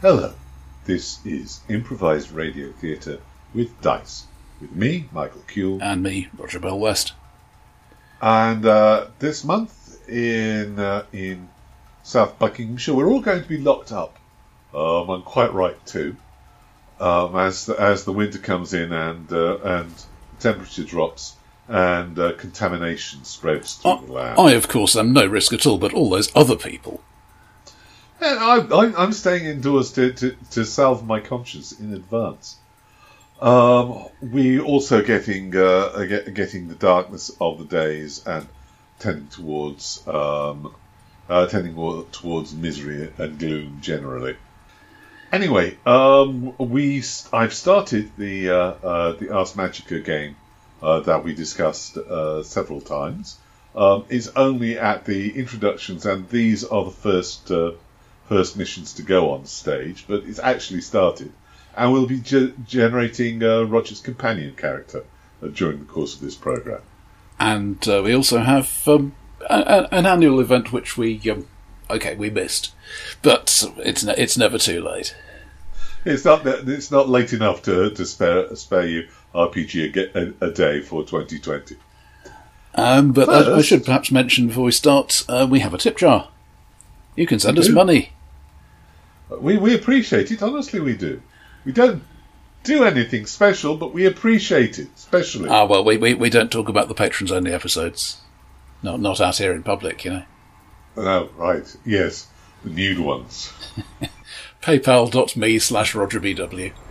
Hello, this is improvised radio theatre with dice, with me, Michael Cule, And me, Roger Bell West. and uh, this month in uh, in South Buckinghamshire, we're all going to be locked up. Um, I'm quite right too, um, as the, as the winter comes in and uh, and temperature drops and uh, contamination spreads through the land. I, of course, am no risk at all, but all those other people. And I, I, I'm staying indoors to, to, to salve my conscience in advance. Um, we also getting uh, getting the darkness of the days and tending towards um, uh, tending towards misery and gloom generally. Anyway, um, we I've started the uh, uh, the Ars Magica game uh, that we discussed uh, several times. Um, it's only at the introductions, and these are the first first missions to go on stage, but it's actually started, and we'll be ge- generating uh, Roger's companion character uh, during the course of this program. And uh, we also have um, a, a, an annual event which we, um, okay, we missed. But it's ne- it's never too late. It's not that it's not late enough to to spare spare you RPG a, a day for 2020. Um, but I, I should perhaps mention before we start, uh, we have a tip jar. You can send us do? money. We we appreciate it, honestly, we do. We don't do anything special, but we appreciate it, especially. Ah, well, we, we, we don't talk about the patrons only episodes. Not not out here in public, you know. oh, right, yes, the nude ones. PayPal.me slash RogerBW. Before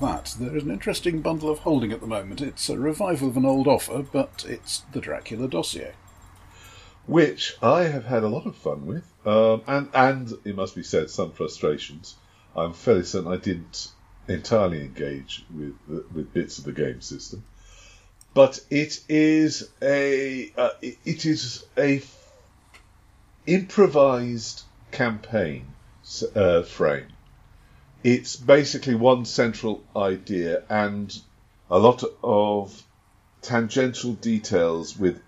that, there is an interesting bundle of holding at the moment. It's a revival of an old offer, but it's the Dracula dossier. which I have had a lot of fun with, um, and and it must be said, some frustrations. I'm fairly certain I didn't entirely engage with with bits of the game system, but it is a uh, it is a improvised campaign uh, frame. It's basically one central idea and a lot of tangential details with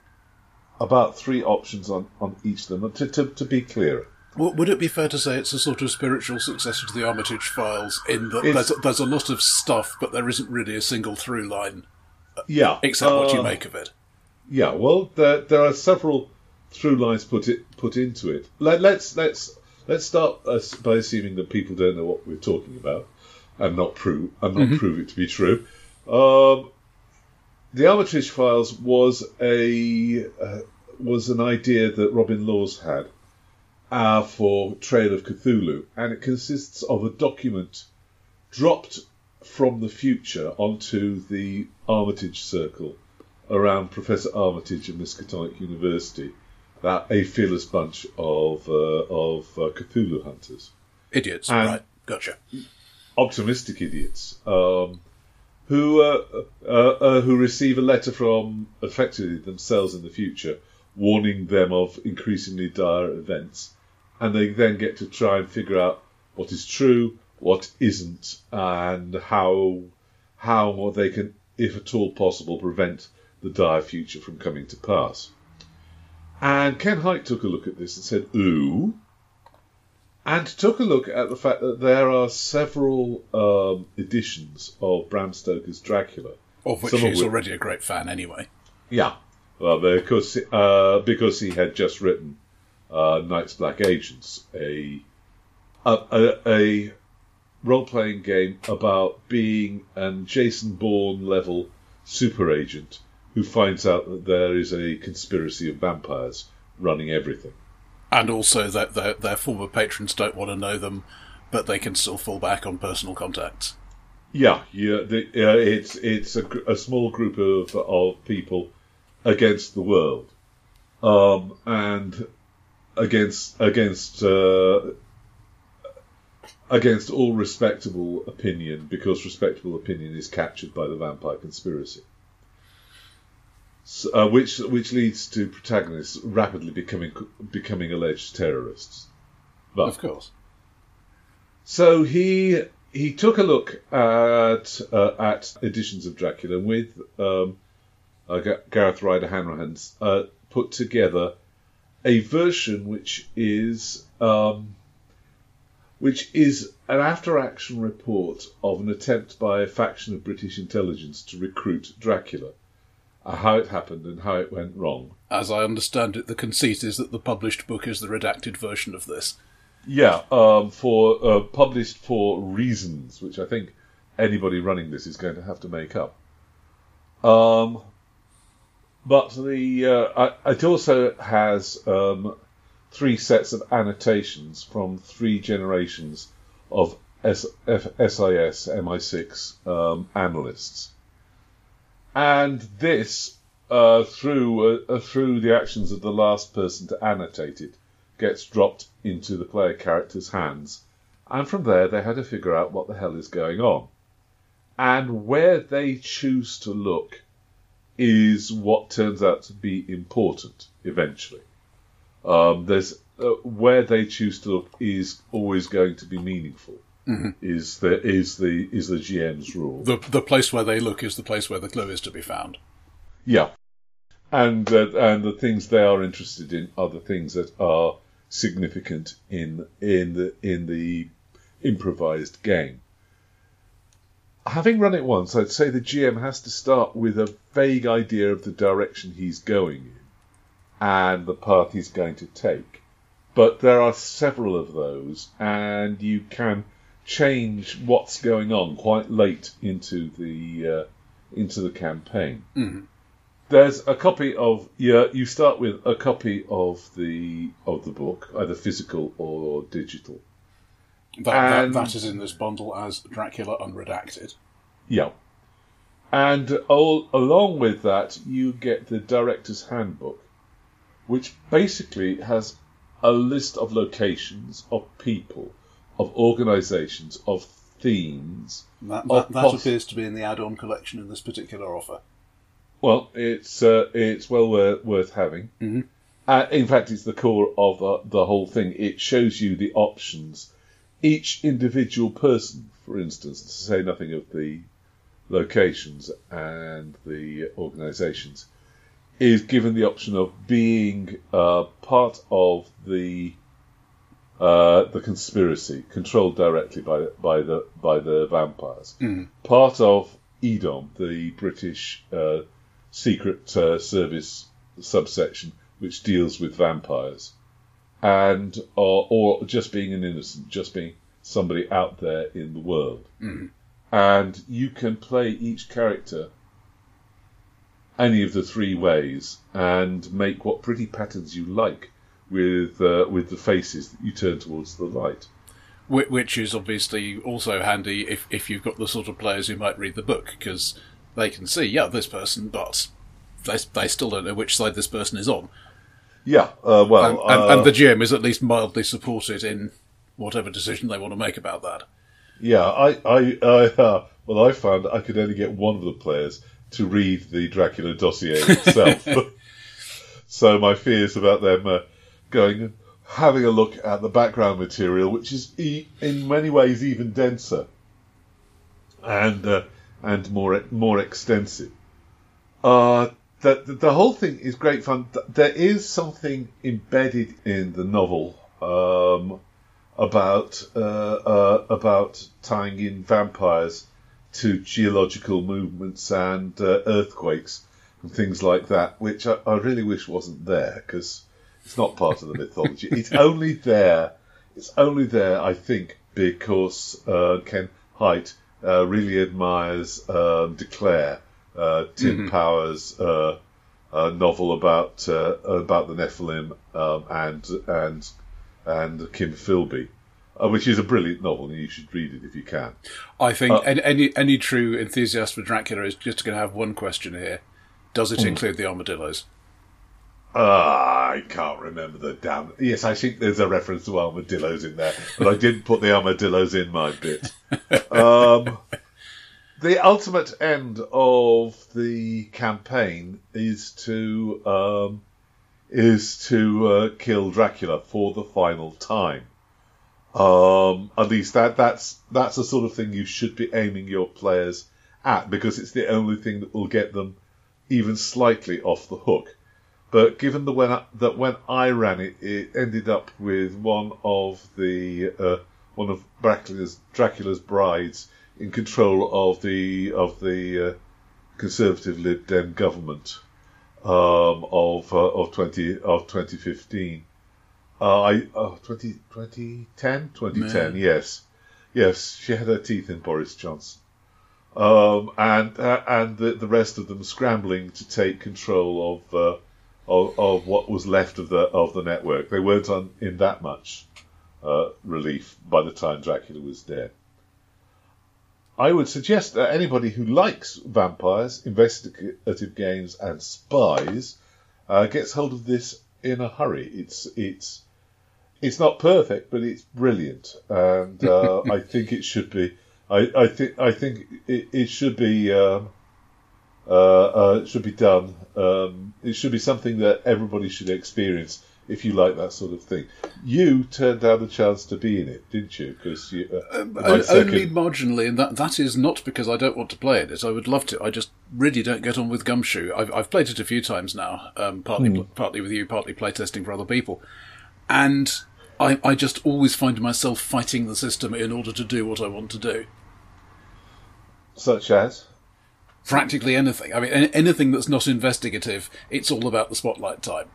about three options on, on each of them to, to, to be clearer. Well, would it be fair to say it's a sort of spiritual successor to the Armitage Files in that It's- there's a, there's a lot of stuff, but there isn't really a single through line Yeah. except what you uh, make of it? Yeah, well, there, there are several through lines put it put into it. Let, let's let's let's start uh, by assuming that people don't know what we're talking about, and not prove and not prove it to be true. Um, the Armitage Files was a uh, was an idea that Robin Laws had uh, for Trail of Cthulhu, and it consists of a document dropped from the future onto the Armitage Circle around Professor Armitage at Miskatonic University, that a fearless bunch of uh, of uh, Cthulhu hunters, Idiots, and- right? Gotcha. optimistic idiots, um, who uh, uh, uh, who receive a letter from effectively themselves in the future, warning them of increasingly dire events, and they then get to try and figure out what is true, what isn't, and how how they can, if at all possible, prevent the dire future from coming to pass. And Ken Hite took a look at this and said, "Ooh." and took a look at the fact that there are several um, editions of Bram Stoker's Dracula. Of which he's already a great fan anyway. Yeah, well, because uh, because he had just written uh, Night's Black Agents, a a, a, a role playing game about being an Jason Bourne level super agent who finds out that there is a conspiracy of vampires running everything. And also that their, their former patrons don't want to know them, but they can still fall back on personal contacts. Yeah, yeah. The, uh, it's it's a, a small group of of people against the world, um, and against against uh, against all respectable opinion because respectable opinion is captured by the vampire conspiracy. S uh, which which leads to protagonists rapidly becoming becoming alleged terrorists. But Of course. So he he took a look at uh, at editions of Dracula with um, uh, Gareth Ryder Hanrahan's uh, put together a version which is um, which is an after-action report of an attempt by a faction of British intelligence to recruit Dracula, how it happened and how it went wrong. As I understand it, the conceit is that the published book is the redacted version of this. Yeah, um, for uh, published for reasons, which I think anybody running this is going to have to make up. Um, but the uh, it also has um, three sets of annotations from three generations of S- F- SIS MI6 um, analysts, and this uh, through uh, uh, through the actions of the last person to annotate it gets dropped into the player character's hands, and from there they had to figure out what the hell is going on, and where they choose to look is what turns out to be important eventually. Um, there's uh, where they choose to look is always going to be meaningful. Is the is the is the GM's rule? The the place where they look is the place where the clue is to be found. Yeah, and uh, and the things they are interested in are the things that are significant in in the in the improvised game. Having run it once, I'd say the GM has to start with a vague idea of the direction he's going in and the path he's going to take. But there are several of those, and you can change what's going on quite late into the uh, into the campaign. There's a copy of yeah you start with a copy of the of the book either physical or digital. That, And- that, that is in this bundle as Dracula Unredacted. yeah. And all, along with that you get the director's handbook which basically has a list of locations of people of organizations of themes That, Of that, that poss- appears to be in the add-on collection in this particular offer. Well, it's uh, it's well worth, worth having. Mm-hmm. Uh, in fact, it's the core of uh, the whole thing. It shows you the options. Each individual person, for instance, to say nothing of the locations and the organisations, is given the option of being uh, part of the uh, the conspiracy, controlled directly by by the by the vampires. Part of EDOM, the British uh, Secret uh, Service subsection, which deals with vampires, and or, or just being an innocent, just being somebody out there in the world. And you can play each character any of the three ways and make what pretty patterns you like with uh, with the faces that you turn towards the light. Which is obviously also handy if, if you've got the sort of players who might read the book, because they can see, yeah, this person, but they, they still don't know which side this person is on. Yeah, uh, well, And, and, uh, and the GM is at least mildly supported in whatever decision they want to make about that. Yeah, I, I, I uh, well, I found I could only get one of the players to read the Dracula dossier itself. so my fears about them uh, going and having a look at the background material, which is e- in many ways even denser and uh, and more more extensive. Uh, the, the the whole thing is great fun. There is something embedded in the novel. Um, about uh, uh, about tying in vampires to geological movements and uh, earthquakes and things like that, which I, I really wish wasn't there because it's not part of the mythology. it's only there. It's only there, I think, because uh, Ken Hite uh, really admires um, Declare, uh, Tim Powers' uh, uh, novel about uh, about the Nephilim um, and and and Kim Philby, uh, which is a brilliant novel, and you should read it if you can. I think any, any any true enthusiast for Dracula is just going to have one question here: Does it include the armadillos? Ah, I can't remember the damn. Yes, I think there's a reference to armadillos in there, but I didn't put the armadillos in my bit. Um, the ultimate end of the campaign is to um, is to uh, kill Dracula for the final time. Um, at least that that's that's the sort of thing you should be aiming your players at because it's the only thing that will get them even slightly off the hook. But given the when I, that when I ran it, it ended up with one of the uh, one of Dracula's Dracula's brides in control of the of the uh, conservative Lib Dem government um, of uh, of twenty of twenty fifteen. Uh, I oh, 20, 2010? 2010, yes, yes. She had her teeth in Boris Johnson, um, and uh, and the, the rest of them scrambling to take control of, uh, of of what was left of the of the network. They weren't on, in that much uh, relief by the time Dracula was dead. I would suggest that anybody who likes vampires, investigative games, and spies uh, gets hold of this in a hurry. It's it's it's not perfect, but it's brilliant, and uh, I think it should be. I, I think I think it, it should be um, uh, uh, should be done. Um, it should be something that everybody should experience if you like that sort of thing. You turned down the chance to be in it, didn't you? Because you uh, um, only marginally, and that that is not because I don't want to play it. I would love to. I just really don't get on with Gumshoe. I've, I've played it a few times now, um, partly hmm. partly with you, partly playtesting for other people, and I, I just always find myself fighting the system in order to do what I want to do. Such as? Practically anything. I mean, anything that's not investigative, it's all about the spotlight time.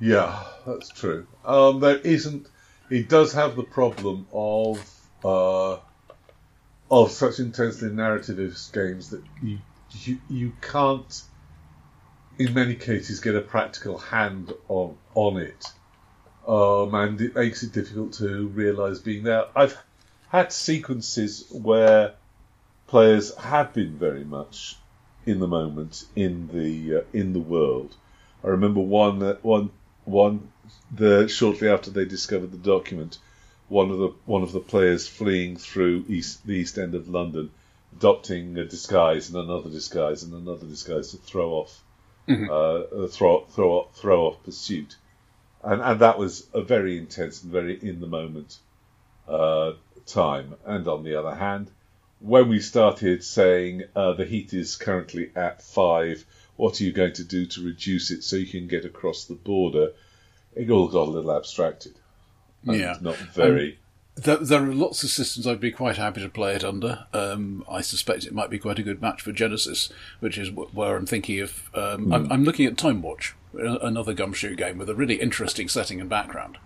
Yeah, that's true. Um, there isn't. It does have the problem of uh, of such intensely narrative games that you, you you can't, in many cases, get a practical hand on on it um, and it makes it difficult to realise being there. I've had sequences where players have been very much in the moment in the uh, in the world. I remember one uh, one one the shortly after they discovered the document, one of the one of the players fleeing through east, the east end of London, adopting a disguise and another disguise and another disguise to throw off mm-hmm. uh, throw throw throw off pursuit and and that was a very intense and very in the moment uh, time. And on the other hand, when we started saying uh, the heat is currently at five, what are you going to do to reduce it so you can get across the border? It all got a little abstracted. yeah, not very. There, there, are lots of systems I'd be quite happy to play it under. Um, I suspect it might be quite a good match for Genesys, which is where I'm thinking of. Um, mm. I'm, hmm. I'm, looking at Time Watch, another gumshoe game with a really interesting setting and background.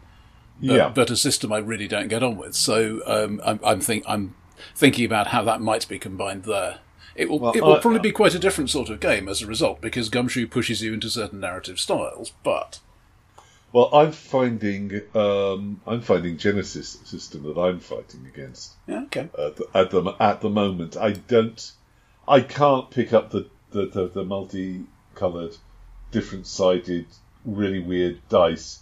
But, yeah. but a system I really don't get on with. So um, I'm, I'm, think, I'm thinking about how that might be combined there. It will, well, it will uh, probably uh, be quite a different sort of game as a result because Gumshoe pushes you into certain narrative styles, but. Well, I'm finding um, I'm finding Genesys system that I'm fighting against. Yeah, okay. Uh, at the, at the, at the moment, I don't, I can't pick up the the, the, the multi-coloured different sided, really weird dice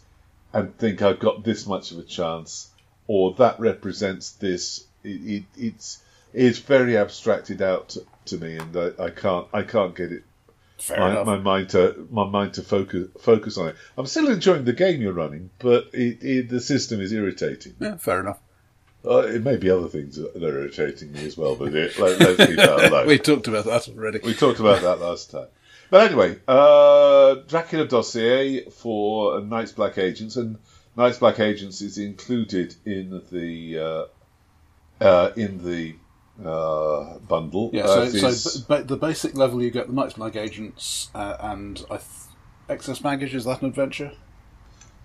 and think I've got this much of a chance, or that represents this. It, it, it's it's very abstracted out to, to me, and I, I, can't I can't get it. My, my, mind to my mind to focus focus on it. I'm still enjoying the game you're running, but it, the system is irritating. Yeah, fair enough. Uh, it may be other things that are irritating me as well, but it, let, us leave that alone. we talked about that already. We talked about that last time. But anyway, uh, Dracula dossier for Night's Black Agents, and Night's Black Agents is included in the uh, uh, in the uh, bundle. Yeah, so, so b- the basic level you get the Night's Black Agents uh, and th- Excess Baggage. Is that an adventure?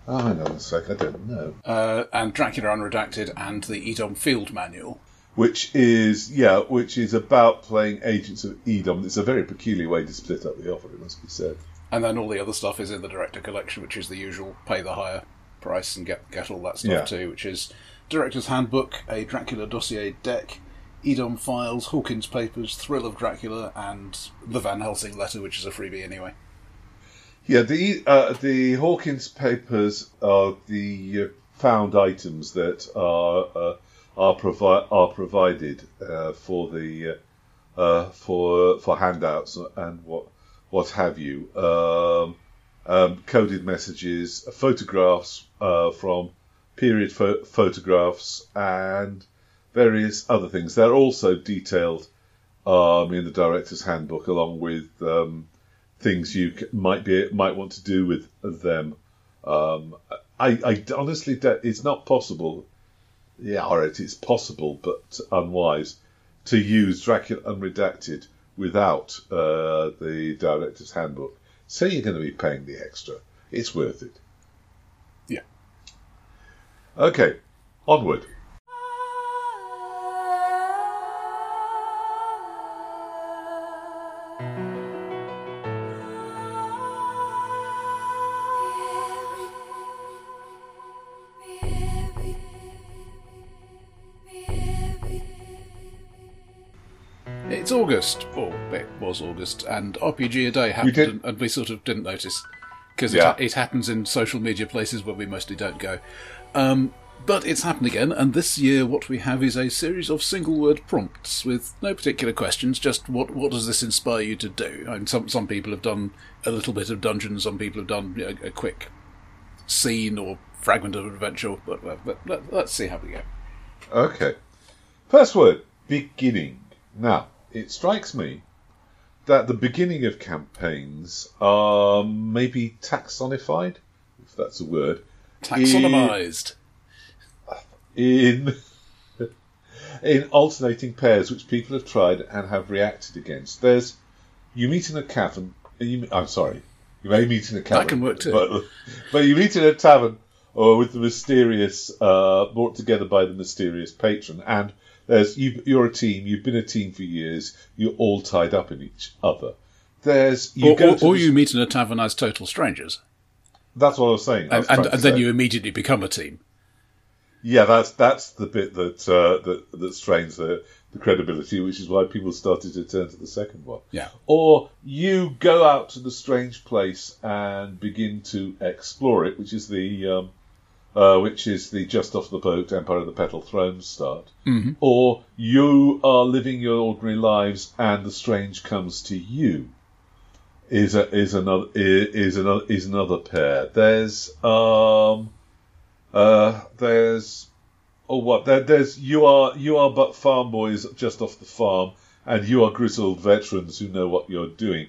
Oh, hang on a sec, I don't know. Uh, and Dracula Unredacted and the Edom Field Manual which is yeah, which is about playing agents of Edom. It's a very peculiar way to split up the offer, it must be said. And then all the other stuff is in the director collection, which is the usual pay the higher price and get get all that stuff yeah. too, which is Director's Handbook, a Dracula dossier deck, Edom files, Hawkins papers, Thrill of Dracula, and the Van Helsing letter, which is a freebie anyway. Yeah, the uh, the Hawkins papers are the uh, found items that are uh, are provi- are provided uh, for the uh, uh, for for handouts and what what have you. Um, um, coded messages, photographs from period pho- photographs, and various other things. They're also detailed um, in the director's handbook, along with um, things you c- might be might want to do with them. Um, I, I honestly, it's not possible. Yeah, all right, it's possible, but unwise to use Dracula Unredacted without uh, the director's handbook. Say you're going to be paying the extra. It's worth it. Okay, onward. It's August, or it was August, and RPG a day happened, and, and we sort of didn't notice because Yeah. it, it happens in social media places where we mostly don't go. Um, but it's happened again, and this year what we have is a series of single-word prompts with no particular questions. Just what what does this inspire you to do? I mean, some some people have done a little bit of dungeon, some people have done a quick scene or fragment of adventure. But, but, but let, let's see how we go. Okay. First word, beginning. Now, it strikes me that the beginning of campaigns are maybe taxonified, if that's a word, Taxonomized. in in alternating pairs which people have tried and have reacted against. There's you meet in a cavern. You, I'm sorry, you may meet in a cavern. can work too. But, but you meet in a tavern or with the mysterious, uh, brought together by the mysterious patron, and there's you, you're a team. You've been a team for years. You're all tied up in each other. There's you or go or, or the- you meet in a tavern as total strangers. That's what I was saying. I and, was and, and then say. you immediately become a team. Yeah, that's that's the bit that uh, that that strains the, the credibility, which is why people started to turn to the second one. Yeah. Or you go out to the strange place and begin to explore it, which is the um, uh, which is the just off the boat Empire of the Petal Throne start. Mm-hmm. Or you are living your ordinary lives and the strange comes to you. Is a, is another is another is another pair. There's um uh, there's or what? There, there's you are you are but farm boys just off the farm, and you are grizzled veterans who know what you're doing.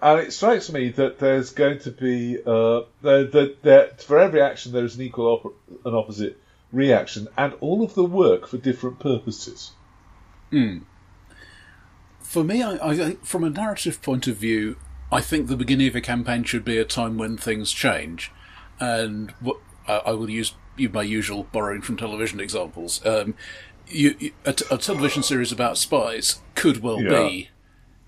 And it strikes me that there's going to be uh, that that for every action there is an equal op- an opposite reaction, and all of the work for different purposes. For me, I, I from a narrative point of view, I think the beginning of a campaign should be a time when things change, and what I, I will use my usual borrowing from television examples. Um, you, you, a, t- a television series about spies could well Yeah. be.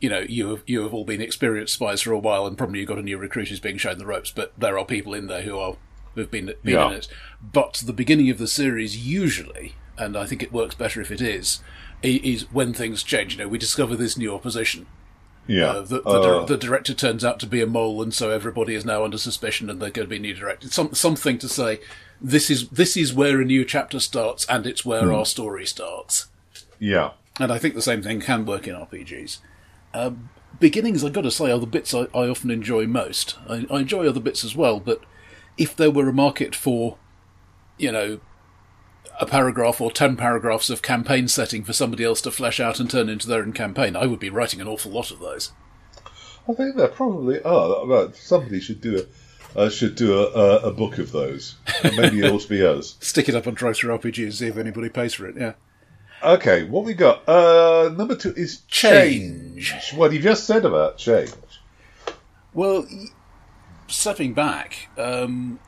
You know, you have you have all been experienced spies for a while, and probably you've got a new recruit who's being shown the ropes. But there are people in there who are who've been been Yeah. in it. But the beginning of the series usually, and I think it works better if it is, is when things change. You know, we discover this new opposition. Yeah, Uh, the, the, Uh, the director turns out to be a mole, and so everybody is now under suspicion, and they're going to be new director. Some something to say. This is this is where a new chapter starts, and it's where Hmm. our story starts. yeah, And I think the same thing can work in RPGs. Um, beginnings, I've got to say, are the bits I, I often enjoy most. I, I enjoy other bits as well, but if there were a market for, you know, a paragraph or ten paragraphs of campaign setting for somebody else to flesh out and turn into their own campaign, I would be writing an awful lot of those. I think there probably are. Well, Somebody should do a uh, should do a, a, a book of those. Maybe it ought to be us. Stick it up on Drive Through RPG and see if anybody pays for it, yeah. Okay, what we got? Uh, number two is change. What you just said about change. Well, stepping back, um,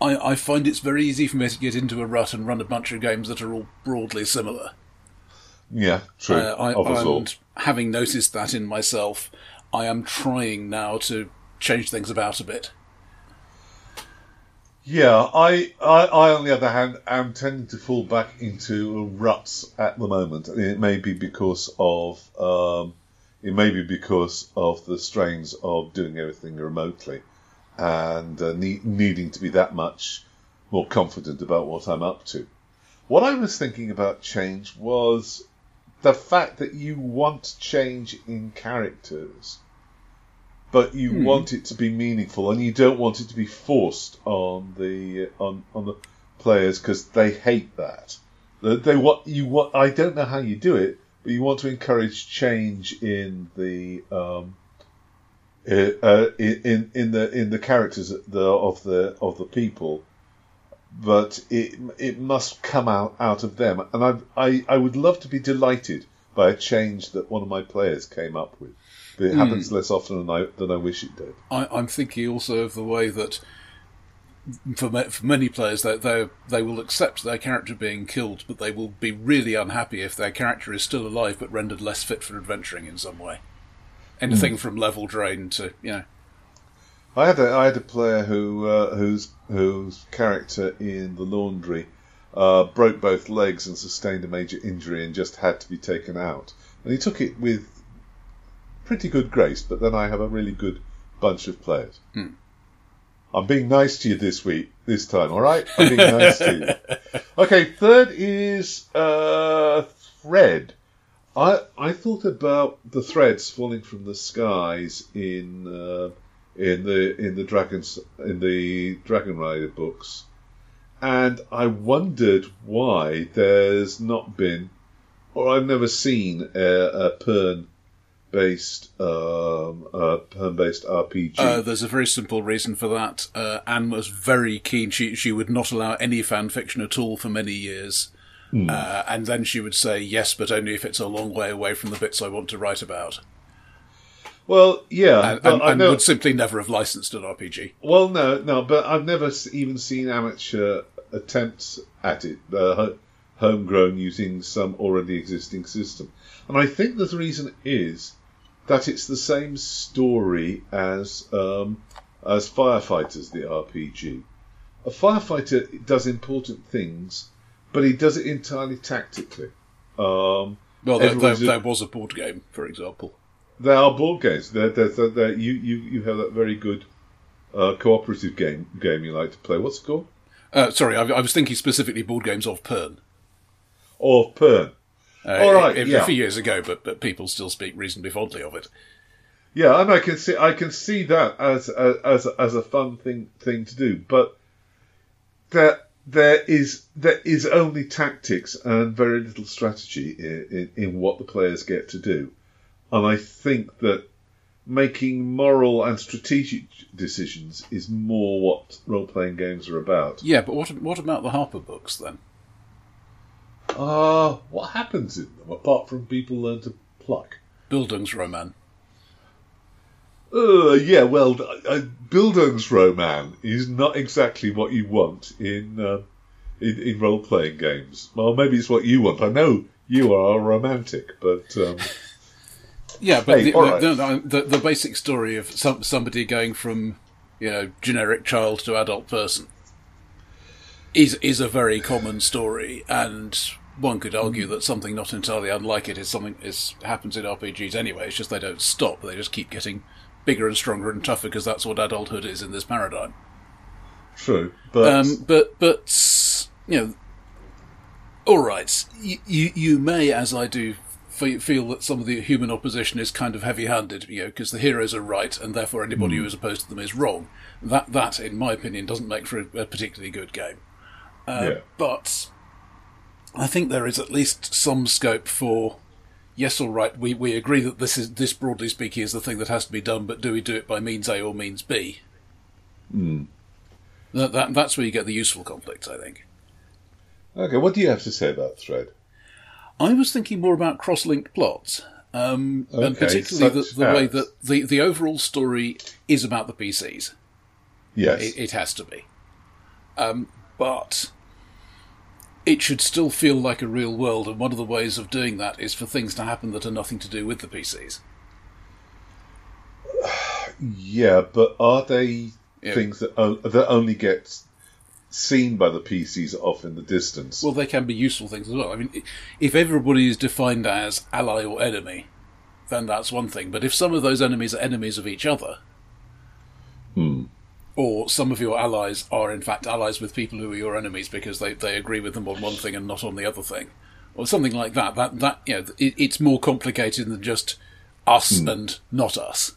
I, I find it's very easy for me to get into a rut and run a bunch of games that are all broadly similar. Yeah, true. Uh, I, of us all. and having noticed that in myself, I am trying now to change things about a bit. Yeah, I, I, I, on the other hand, am tending to fall back into ruts at the moment. It may be because of, um, it may be because of the strains of doing everything remotely, and uh, ne- needing to be that much more confident about what I'm up to. What I was thinking about change was the fact that you want change in characters but you Hmm. want it to be meaningful and you don't want it to be forced on the on on the players because they hate that. They, they what you want. I don't know how you do it, but you want to encourage change in the um, uh, in in the in the characters of the of the of the people, but it it must come out out of them. And I I I would love to be delighted by a change that one of my players came up with. But it happens less often than I than I wish it did. I, I'm thinking also of the way that for, for many players they, they they will accept their character being killed, but they will be really unhappy if their character is still alive but rendered less fit for adventuring in some way. Anything from level drain to you know. I had a I had a player who uh, whose whose character in the laundry uh, broke both legs and sustained a major injury and just had to be taken out. And he took it with pretty good grace. But then I have a really good bunch of players. I'm being nice to you this week, this time. All right, I'm being nice to you. Okay, third is uh, thread. I I thought about the threads falling from the skies in uh, in the in the dragons in the Dragon Rider books, and I wondered why there's not been, or I've never seen a, a Pern based um, Pern based RPG. Uh, there's a very simple reason for that. Uh, Anne was very keen. She she would not allow any fan fiction at all for many years. Uh, and then she would say yes, but only if it's a long way away from the bits I want to write about, well, yeah, and, and, I and would simply never have licensed an RPG. Well, no, no, but I've never even seen amateur attempts at it, uh, homegrown using some already existing system. And I think the reason is that it's the same story as um, as Firefighters, the RPG. A firefighter does important things, but he does it entirely tactically. Um, Well, there, there, a- there was a board game, for example. there are board games. There, there, you, you, you have that very good uh, cooperative game game you like to play. What's it called? Uh, sorry, I, I was thinking specifically board games of Pern. Or Pern. Uh, All right, a, a yeah. few years ago, but but people still speak reasonably fondly of it. Yeah, and I can see I can see that as a, as as a fun thing thing to do, but there there is there is only tactics and very little strategy in, in, in what the players get to do, and I think that making moral and strategic decisions is more what role playing games are about. Yeah, but what what about the Harper books then? Uh, what happens in them apart from people learn to pluck? Bildungsroman. Uh, yeah, well, uh, Bildungsroman is not exactly what you want in uh, in, in role playing games. Well, maybe it's what you want. I know you are romantic, but um, Yeah, but Hey, the, the, right. the, the, the basic story of some, somebody going from you know generic child to adult person is is a very common story, and one could argue that something not entirely unlike it is something is happens in RPGs anyway. It's just they don't stop; they just keep getting bigger and stronger and tougher because that's what adulthood is in this paradigm. true. But Um, but but you know, all right. You, you you may, as I do, feel that some of the human opposition is kind of heavy-handed. You know, because the heroes are right, and therefore anybody who is opposed to them is wrong. That that, in my opinion, doesn't make for a, a particularly good game. yeah, But I think there is at least some scope for. Yes, all right. We we agree that this is this broadly speaking is the thing that has to be done, but do we do it by means A or means B? That, that that's where you get the useful conflicts, I think. okay. What do you have to say about Thread? I was thinking more about cross-linked plots, um, and particularly the, the way that the, the overall story is about the PCs. Yes, It, it has to be, um, but it should still feel like a real world. And one of the ways of doing that is for things to happen that are nothing to do with the PCs. yeah, but are they Yeah. things that o- that only get seen by the PCs off in the distance? Well, they can be useful things as well. I mean, if everybody is defined as ally or enemy, then that's one thing. But if some of those enemies are enemies of each other, hmm. Or some of your allies are in fact allies with people who are your enemies because they, they agree with them on one thing and not on the other thing, or something like that, that that you know, it, it's more complicated than just us and not us.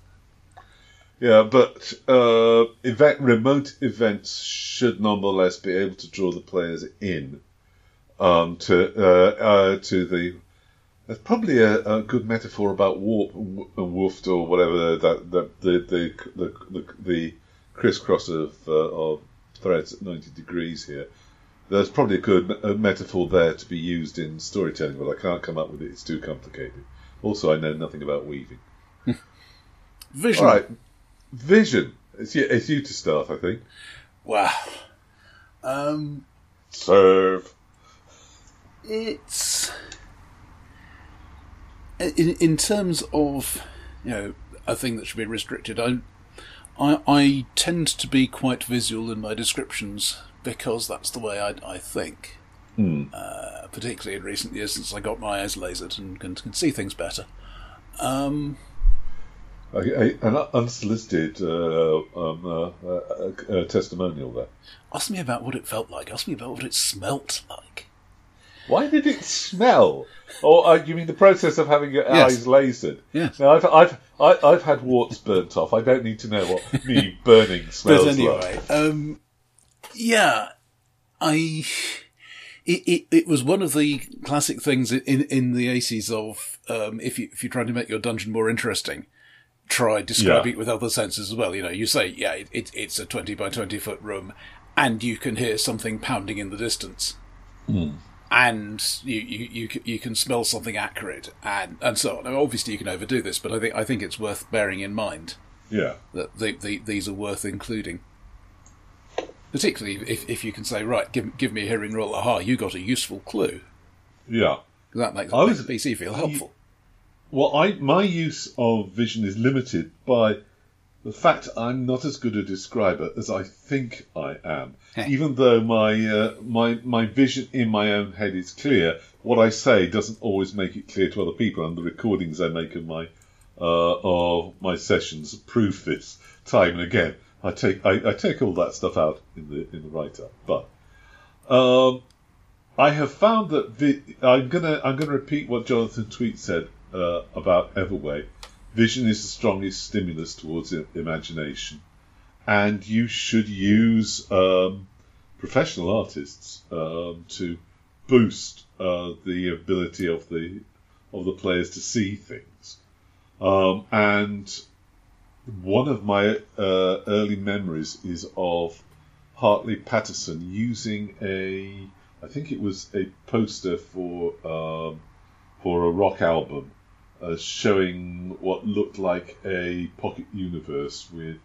Yeah, but uh, event remote events should nonetheless be able to draw the players in um, to uh, uh, to the. That's probably a, a, good metaphor about warp and woofed or whatever that the the the the, the, the crisscross of uh, of threads at ninety degrees here. There's probably a good metaphor there to be used in storytelling, but I can't come up with it. It's too complicated. Also, I know nothing about weaving. Vision. All right, vision. It's you, it's you to start, I think. Wow. Um, Serve. It's in in terms of you know a thing that should be restricted. I I, I tend to be quite visual in my descriptions because that's the way I, I think. Hmm. Uh, particularly in recent years since I got my eyes lasered and can, can see things better. Um, a, a, an unsolicited uh, um, uh, uh, uh, testimonial there. Ask me about what it felt like. Ask me about what it smelt like. Why did it smell? Or uh, you mean the process of having your Yes. eyes lasered? Yes. Now, I've, I've, I, I've had warts burnt off. I don't need to know what me burning smells But anyway, like. um, yeah, I. It, it, it was one of the classic things in in the aces of um, if you if you're trying to make your dungeon more interesting, try describing Yeah. it with other senses as well. You know, you say yeah, it, it, it's a twenty by twenty foot room, and you can hear something pounding in the distance, and you, you you you can smell something acrid, and and so on. Obviously, you can overdo this, but I think I think it's worth bearing in mind Yeah. that the, the, these are worth including. Particularly if, if you can say, right, give, give me a hearing roll, aha, you got a useful clue. Yeah. That makes, I makes was- the PC feel helpful. Well, I my use of vision is limited by the fact I'm not as good a describer as I think I am. Even though my uh, my my vision in my own head is clear, what I say doesn't always make it clear to other people, and the recordings I make of my uh, of my sessions prove this time and again. I take I, I take all that stuff out in the in the write up, but um, I have found that vi- I'm gonna I'm gonna repeat what Jonathan Tweet said uh, about Everway. Vision is the strongest stimulus towards imagination, and you should use um, professional artists um, to boost uh, the ability of the of the players to see things. Um, and one of my uh, early memories is of Hartley Patterson using a, I think it was a poster for um, for a rock album, uh, showing what looked like a pocket universe with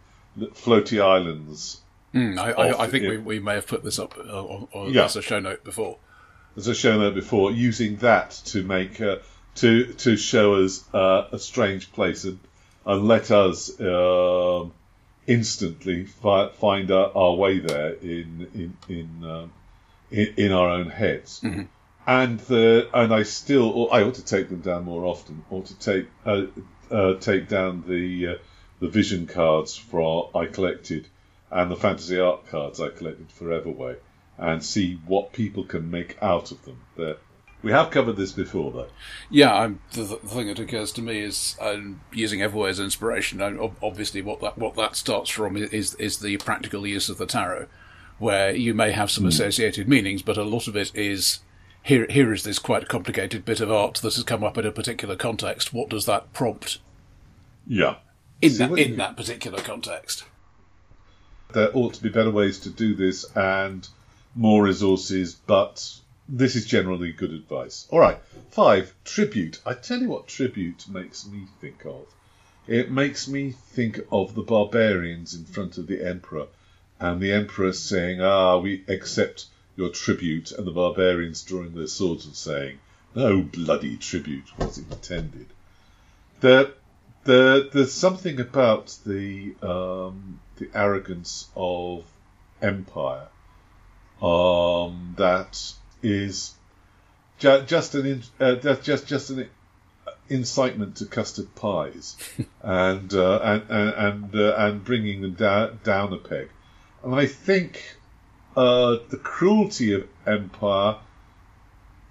floaty islands Mm, I, I, I think we, we may have put this up uh, on, on, Yeah. as a show note before. as I've shown there before, using that to make uh, to to show us uh, a strange place and, and let us um, instantly fi- find our, our way there in in in, um, in in our own heads. And the and I still I ought to take them down more often, or to take uh, uh, take down the uh, the vision cards for I collected and the fantasy art cards I collected for Everway and see what people can make out of them. They're, we have covered this before, though. Yeah, I'm, the, the thing that occurs to me is um, using Everway as inspiration. And ob- obviously, what that what that starts from is is the practical use of the tarot, where you may have some associated meanings, but a lot of it is here. Here is this quite complicated bit of art that has come up in a particular context. What does that prompt Yeah. in See that in you- that particular context? There ought to be better ways to do this and more resources, but this is generally good advice. All right. Five, tribute. I tell you what tribute makes me think of. It makes me think of the barbarians in front of the emperor, and the emperor saying, "Ah, we accept your tribute," and the barbarians drawing their swords and saying, "No bloody tribute was intended." There, there, there's something about the um, the arrogance of empire um, that is ju- just an in- uh, just just an incitement to custard pies and, uh, and and and uh, and bringing them down down a peg. And I think uh, the cruelty of empire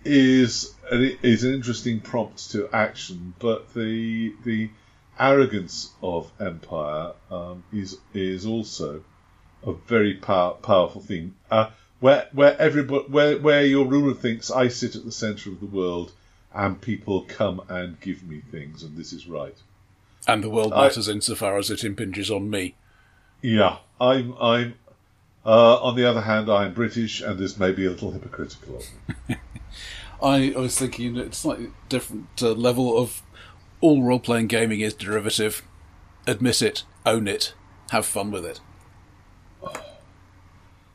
is is an interesting prompt to action, but the the arrogance of empire um, is is also a very power, powerful thing. Uh, where where everybody where where your ruler thinks I sit at the center of the world and people come and give me things and this is right. And the world matters I, insofar as it impinges on me. Yeah, I'm I'm. Uh, on the other hand, I'm British, and this may be a little hypocritical of me. I, I, was thinking a different uh, level of all role playing gaming is derivative. Admit it, own it, have fun with it.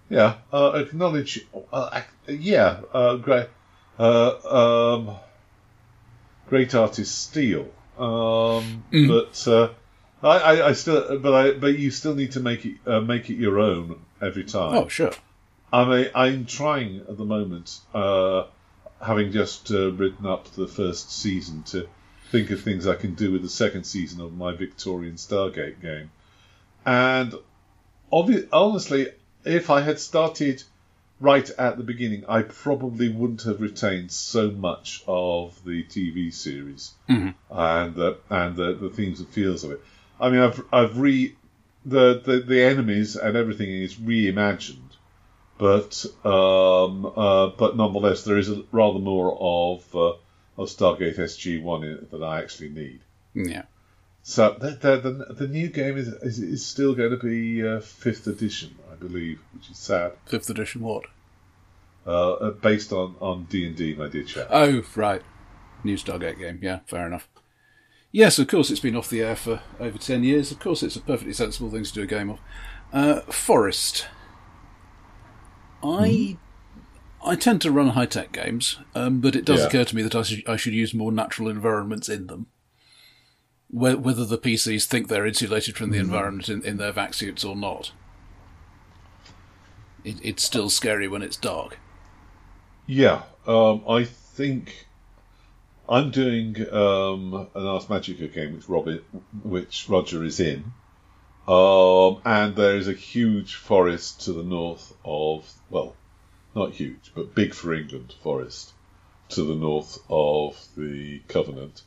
Yeah, uh, acknowledge. Uh, yeah, uh, great. Uh, um, great artist steal. Um, mm. But uh, I, I, I, still, but I, but you still need to make it uh, make it your own every time. Oh, sure. I I'm trying at the moment, having just written up the first season, to think of things I can do with the second season of my Victorian Stargate game, and obvi- honestly, if I had started right at the beginning, I probably wouldn't have retained so much of the TV series mm-hmm. and the and the, the themes and feels of it. I mean, I've I've re the, the, the enemies and everything is reimagined, but um, uh, but nonetheless, there is a, rather more of uh, of Stargate SG One in it that I actually need. Yeah. So the the, the, new game is, is, is still going to be uh, fifth edition, I believe, which is sad. Fifth edition, what? Uh, uh based on on D and D, my dear chap. Oh, right, new Stargate game. Yeah, fair enough. Yes, of course, it's been off the air for over ten years. Of course, it's a perfectly sensible thing to do a game of. Uh, Forest. I mm. I tend to run high tech games, um, but it does yeah. occur to me that I, sh- I should use more natural environments in them whether the PCs think they're insulated from the mm-hmm. environment in, in, their vac suits or not. It, it's still scary when it's dark. Yeah, um, I think I'm doing um, an Ars Magica game which Robert, which Roger is in, um, and there is a huge forest to the north of well, not huge, but big for England forest to the north of the Covenant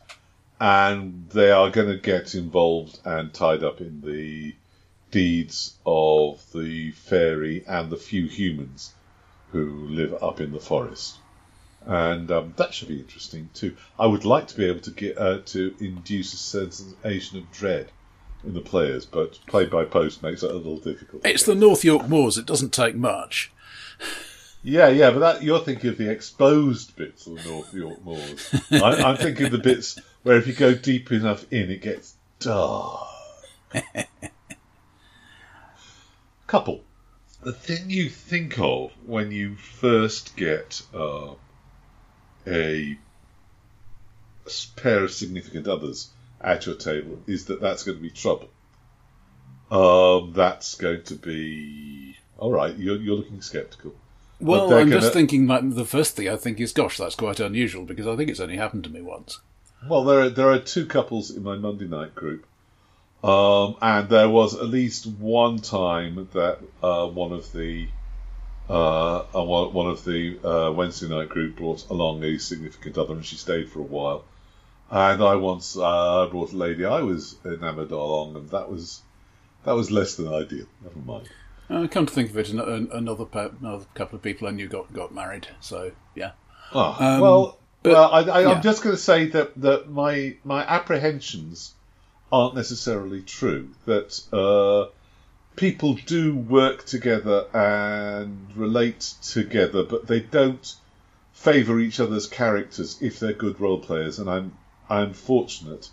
and they are going to get involved and tied up in the deeds of the fairy and the few humans who live up in the forest. And um, that should be interesting too. I would like to be able to get uh, to induce a sensation of dread in the players, but play by post makes it a little difficult. It's the North York Moors. It doesn't take much. Yeah, yeah, but that, you're thinking of the exposed bits of the North York Moors. I, am thinking of the bits where if you go deep enough in, it gets dark. Couple. The thing you think of when you first get uh, a pair of significant others at your table is that that's going to be trouble. Um, that's going to be all right. You're, you're looking sceptical. Well, I'm gonna... just thinking. Like, the first thing I think is, gosh, that's quite unusual because I think it's only happened to me once. Well, there are there are two couples in my Monday night group, um, and there was at least one time that uh, one of the uh, uh one of the uh, Wednesday night group brought along a significant other, and she stayed for a while. And I once uh, brought a lady I was enamoured along, and that was that was less than ideal. Never mind. Uh, come to think of it, another, another couple of people I knew got got married. So yeah. Oh, um, well, but, well, I, am yeah. just going to say that, that my my apprehensions aren't necessarily true. That uh, people do work together and relate together, but they don't favour each other's characters if they're good role players. And I'm I'm fortunate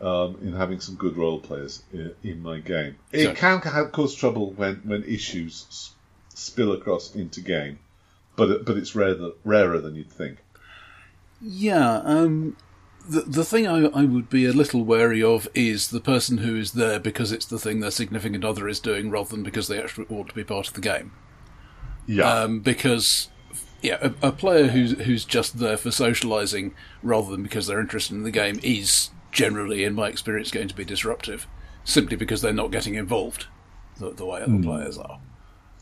um, in having some good role players in, in my game. It can cause trouble when, when issues spill across into game, but but it's rarer rarer than you'd think. Yeah, um, the the thing I, I would be a little wary of is the person who is there because it's the thing their significant other is doing, rather than because they actually ought to be part of the game. Yeah, um, because yeah, a, a, player who's who's just there for socialising rather than because they're interested in the game is generally, in my experience, going to be disruptive, simply because they're not getting involved the, the way other mm. players are.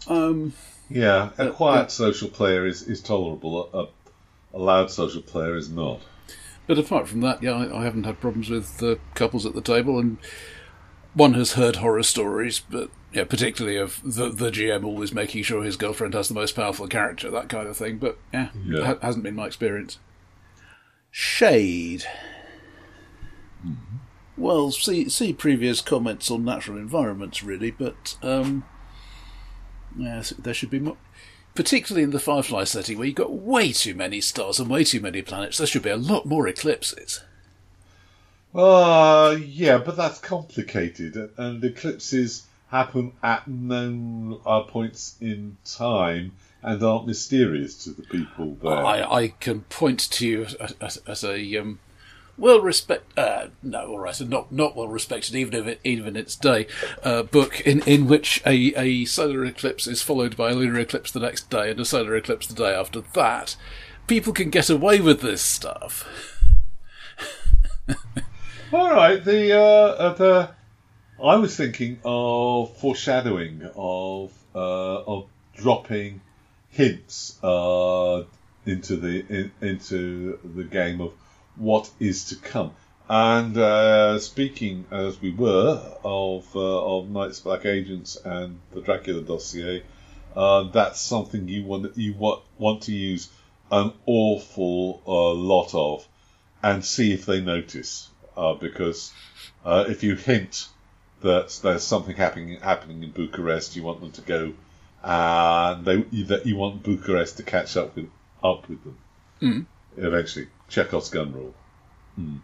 Um, yeah, a quiet uh, social player is, is tolerable. A, a loud social player is not. But apart from that, yeah, I, I haven't had problems with uh, couples at the table, and one has heard horror stories, but yeah, particularly of the the GM always making sure his girlfriend has the most powerful character, that kind of thing. But yeah, Yeah. ha- hasn't been my experience. Shade. Well, see see previous comments on natural environments, really, but um, yeah, there should be more. Particularly in the Firefly setting, where you've got way too many stars and way too many planets, there should be a lot more eclipses. Uh, yeah, but that's complicated, and eclipses happen at known uh, points in time and aren't mysterious to the people there. I, I can point to you as, as, as a um, well respect uh, no all right not not well respected even if it, even in its day uh, book in in which a, a solar eclipse is followed by a lunar eclipse the next day and a solar eclipse the day after that. People can get away with this stuff. All right, the uh, uh, the I was thinking of foreshadowing of uh, of dropping hints uh, into the in, into the game of what is to come. And uh, speaking as we were of uh, of Night's Black Agents and the Dracula dossier, uh, that's something you want you want want to use an awful uh, lot of, and see if they notice. Uh, because uh, if you hint that there's something happening happening in Bucharest, you want them to go, and they that you want Bucharest to catch up with up with them. Mm. Eventually, Chekhov's gun rule. Mm.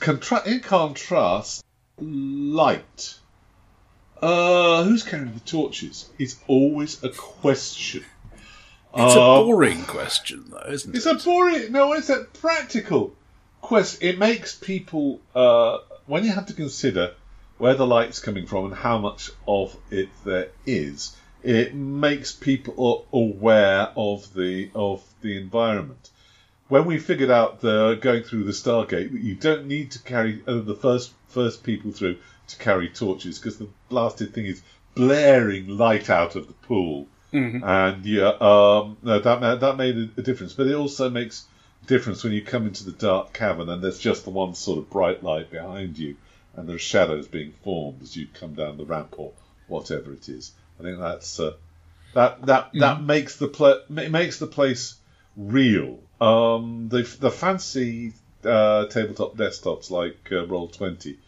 Contra- in contrast, light. Uh, who's carrying the torches? Is always a question. it's a Uh, boring question though isn't it's it It's a boring. No, it's a practical question. It makes people uh, when you have to consider where the light's coming from and how much of it there is. It makes people aware of the of the environment. When we figured out the going through the Stargate that you don't need to carry uh, the first first people through to carry torches because the blasted thing is blaring light out of the pool and yeah, um, no, that that made a, difference. But it also makes a difference when you come into the dark cavern and there's just the one sort of bright light behind you, and there's shadows being formed as you come down the ramp or whatever it is. I think that's uh, that that that makes the pla- makes the place real. Um, the the fancy uh, tabletop desktops like uh, Roll Twenty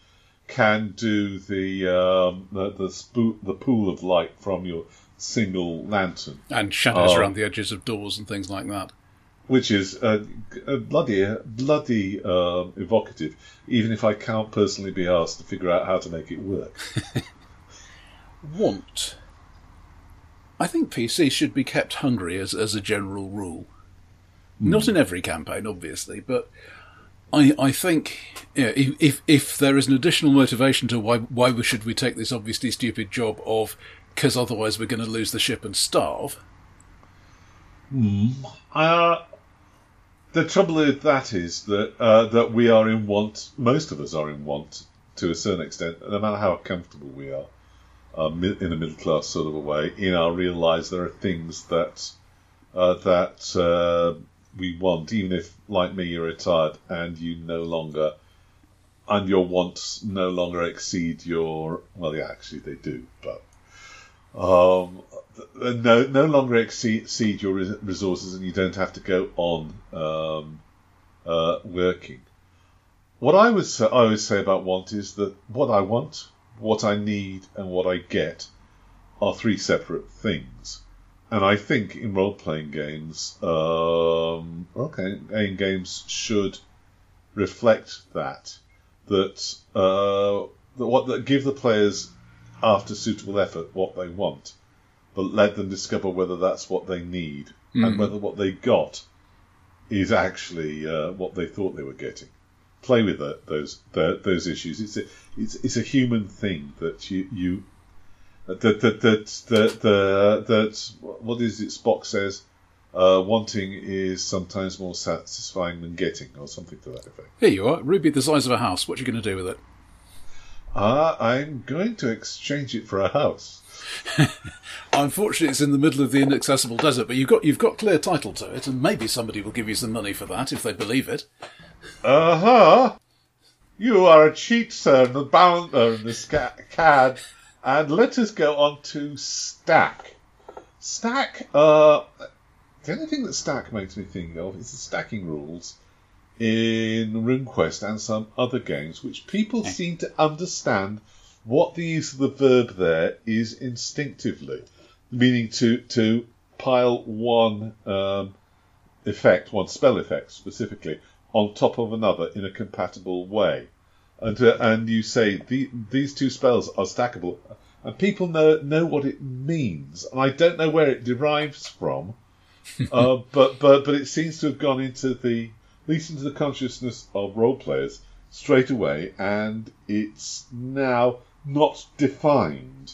can do the um, the the, spoo- the pool of light from your single lantern, and shadows Oh. around the edges of doors and things like that which is uh, uh, bloody bloody um evocative. Even if I can't personally be asked to figure out how to make it work. want. I think PC should be kept hungry as as a general rule. Not in every campaign, obviously, but I I think yeah, if, if if there is an additional motivation to why why we should we take this obviously stupid job of because otherwise we're going to lose the ship and starve. Uh, the trouble with that is that uh, that we are in want. Most of us are in want to a certain extent, no matter how comfortable we are, uh, in a middle class sort of a way. In our real lives, there are things that uh, that uh, we want, even if, like me, you're retired and you no longer and your wants no longer exceed your. Well, yeah, actually they do, but um, no no longer exceed, exceed your resources, and you don't have to go on um, uh, working. What I would say, I always say about want is that what I want, what I need, and what I get are three separate things. And I think in role playing games, um, okay, game games should reflect that. That uh, that what that give the players after suitable effort what they want, but let them discover whether that's what they need and whether what they got is actually uh, what they thought they were getting. Play with that, those the, those issues. It's a it's, it's a human thing that you you that that that that that, that, what is it Spock says. Uh, wanting is sometimes more satisfying than getting, or something to that effect. Here you are, ruby the size of a house. What are you going to do with it? Uh, I'm going to exchange it for a house. Unfortunately, it's in the middle of the inaccessible desert, but you've got you've got clear title to it, and maybe somebody will give you some money for that if they believe it. Uh huh. You are a cheat, sir, and the bounder and the sca- cad. And let us go on to Stack. Stack, uh, the only thing that Stack makes me think of is the stacking rules in RuneQuest and some other games, which people seem to understand what the use of the verb there is instinctively, meaning to to pile one um, effect, one spell effect specifically, on top of another in a compatible way. And, uh, and you say the, these two spells are stackable, and people know know what it means. And I don't know where it derives from, uh, but but but it seems to have gone into the at least into the consciousness of role players straight away, and it's now not defined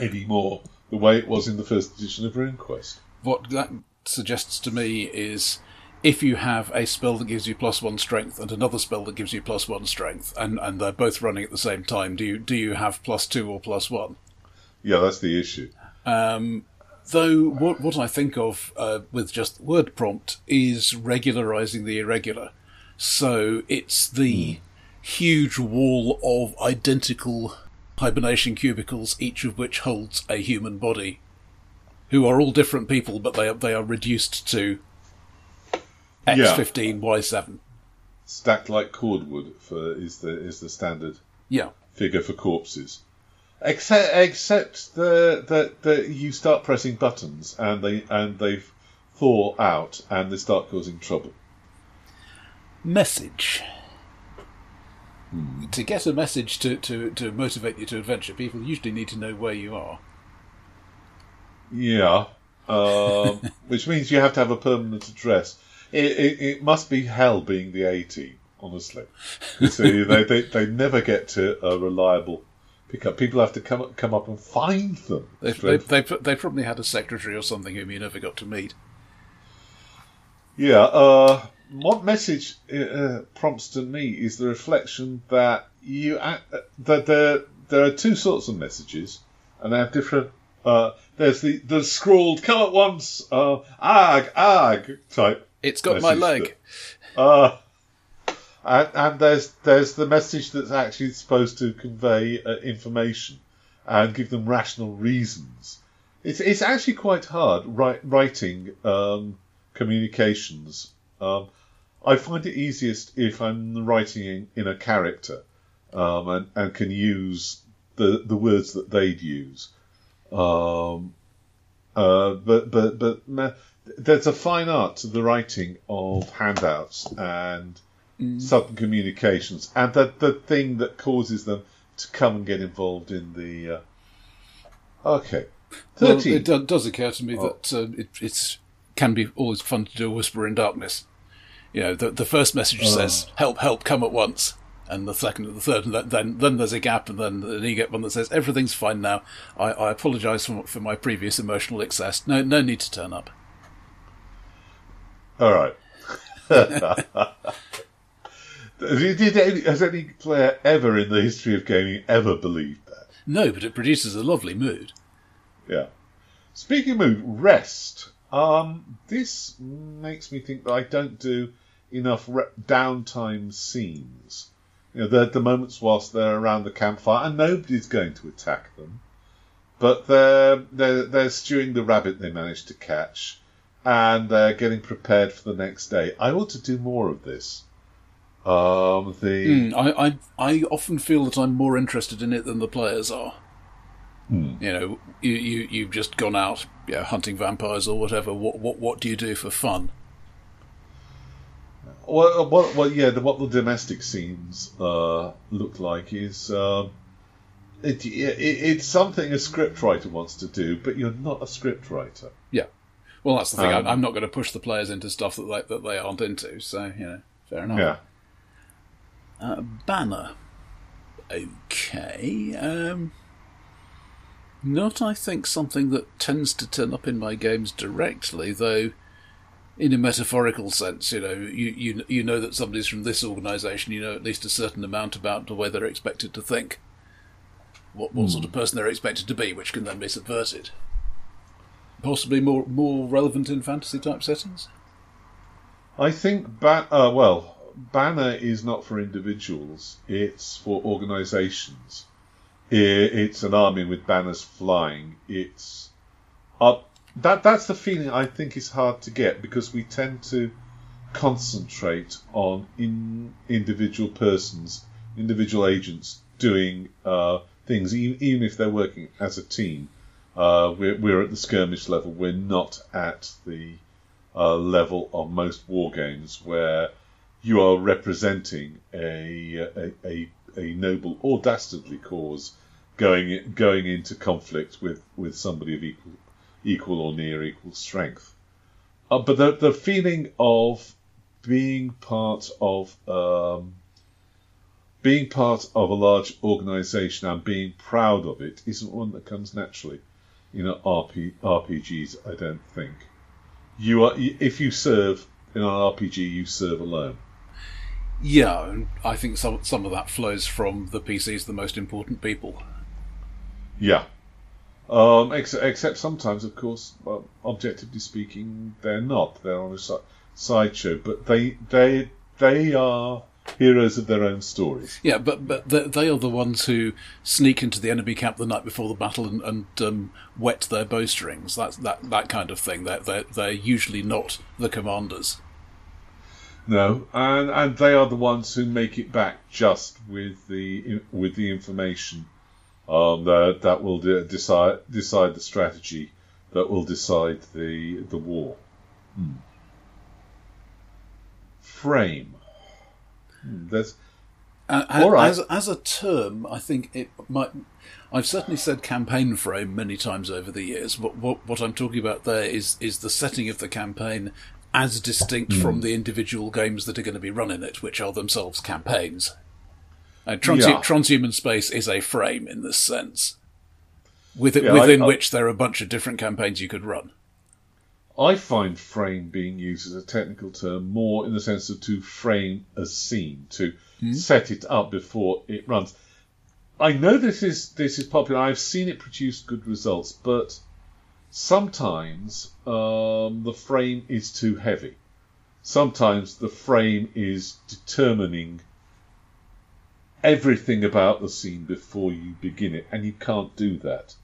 anymore the way it was in the first edition of RuneQuest. What that suggests to me is if you have a spell that gives you plus one strength and another spell that gives you plus one strength, and, and they're both running at the same time, do you do you have plus two or plus one? Yeah, that's the issue. Um, though what what I think of uh, with just word prompt is regularizing the irregular. So it's the huge wall of identical hibernation cubicles, each of which holds a human body, who are all different people, but they are, they are reduced to X Yeah. fifteen Y seven. Stacked like cordwood for is the is the standard Yeah. figure for corpses. Except except the, that that you start pressing buttons and they and they thaw out and they start causing trouble. Message. To get a message to, to, to motivate you to adventure, people usually need to know where you are. Yeah, um, which means you have to have a permanent address. It, it, it must be hell being the A team, honestly. So they, they they never get to a reliable pickup. People have to come come up and find them. They, they, they, they probably had a secretary or something whom you never got to meet. Yeah, uh, what message uh, prompts to me is the reflection that you act, that there there are two sorts of messages, and they have different. Uh, there's the the scrawled "come at once," uh, "ag ag" type. It's got my leg. that- uh, and, and there's there's the message that's actually supposed to convey uh, information and give them rational reasons. It's it's actually quite hard write, writing um, communications. Um, I find it easiest if I'm writing in, in a character um, and, and can use the the words that they'd use. Um, uh, but but but there's a fine art to the writing of handouts and sudden communications, and the the thing that causes them to come and get involved in the. Uh... Okay, Well, it does occur to me Oh. that uh, it it's, can be always fun to do a whisper in darkness. You know, the, the first message says, help, help, come at once. And the second and the third, and then, then, then there's a gap, and then, then you get one that says, everything's fine now. I, I apologise for, for my previous emotional excess. No, no need to turn up. All right. did, did any, has any player ever in the history of gaming ever believed that? No, but it produces a lovely mood. Yeah. Speaking of mood, rest. Um, this makes me think that I don't do enough re- downtime scenes. You know, the, the moments whilst they're around the campfire, and nobody's going to attack them, but they're they're, they're stewing the rabbit they managed to catch, and they're getting prepared for the next day. I ought to do more of this. Um, the Mm, I, I, I often feel that I'm more interested in it than the players are. You know, you, you, you've just gone out you know, hunting vampires or whatever. What, what, what do you do for fun? Well, what, well, yeah, the, what the domestic scenes uh, look like is um, it, it, it's something a scriptwriter wants to do, but you're not a scriptwriter. Yeah. Well, that's the thing. Um, I'm not going to push the players into stuff that they, that they aren't into. So you know, fair enough. Yeah. Uh, banner. Okay. Um, not, I think, something that tends to turn up in my games directly, though. in a metaphorical sense, you know, you, you you know that somebody's from this organisation, you know at least a certain amount about the way they're expected to think, what what sort of person they're expected to be, which can then be subverted. Possibly more more relevant in fantasy type settings. I think ba- uh, well, Banner is not for individuals; it's for organisations. It's an army with banners flying. It's up. That that's the feeling I think is hard to get because we tend to concentrate on in individual persons, individual agents doing uh, things, even if they're working as a team. Uh, we're, we're at the skirmish level. We're not at the uh, level of most war games where you are representing a, a, a, a noble or dastardly cause going going into conflict with, with somebody of equal equal or near equal strength. Uh, but the the feeling of being part of um, being part of a large organisation and being proud of it isn't one that comes naturally. You know, RP, RPGs. I don't think you are. If you serve in an RPG, you serve alone. Yeah, I think some some of that flows from the PCs, the most important people. Yeah, um, except, except sometimes, of course, well, objectively speaking, they're not. They're on a si- sideshow, but they they they are heroes of their own stories. Yeah, but but they are the ones who sneak into the enemy camp the night before the battle and, and um, wet their bowstrings. That's that that kind of thing. They're, they're they're usually not the commanders. No, and and they are the ones who make it back just with the with the information um, that that will de- decide decide the strategy that will decide the the war. Hmm. Frame. Hmm, there's uh, all right. As, as a term, I think it might. I've certainly said campaign frame many times over the years. But what, what I'm talking about there is is the setting of the campaign as distinct mm. from the individual games that are going to be run in it, which are themselves campaigns. Uh, trans- yeah. Transhuman Space is a frame in this sense, within, yeah, within I, I, which there are a bunch of different campaigns you could run. I find frame being used as a technical term more in the sense of to frame a scene, to hmm? set it up before it runs. I know this is this is popular. I've seen it produce good results, but sometimes um, the frame is too heavy. Sometimes the frame is determining everything about the scene before you begin it, and you can't do that.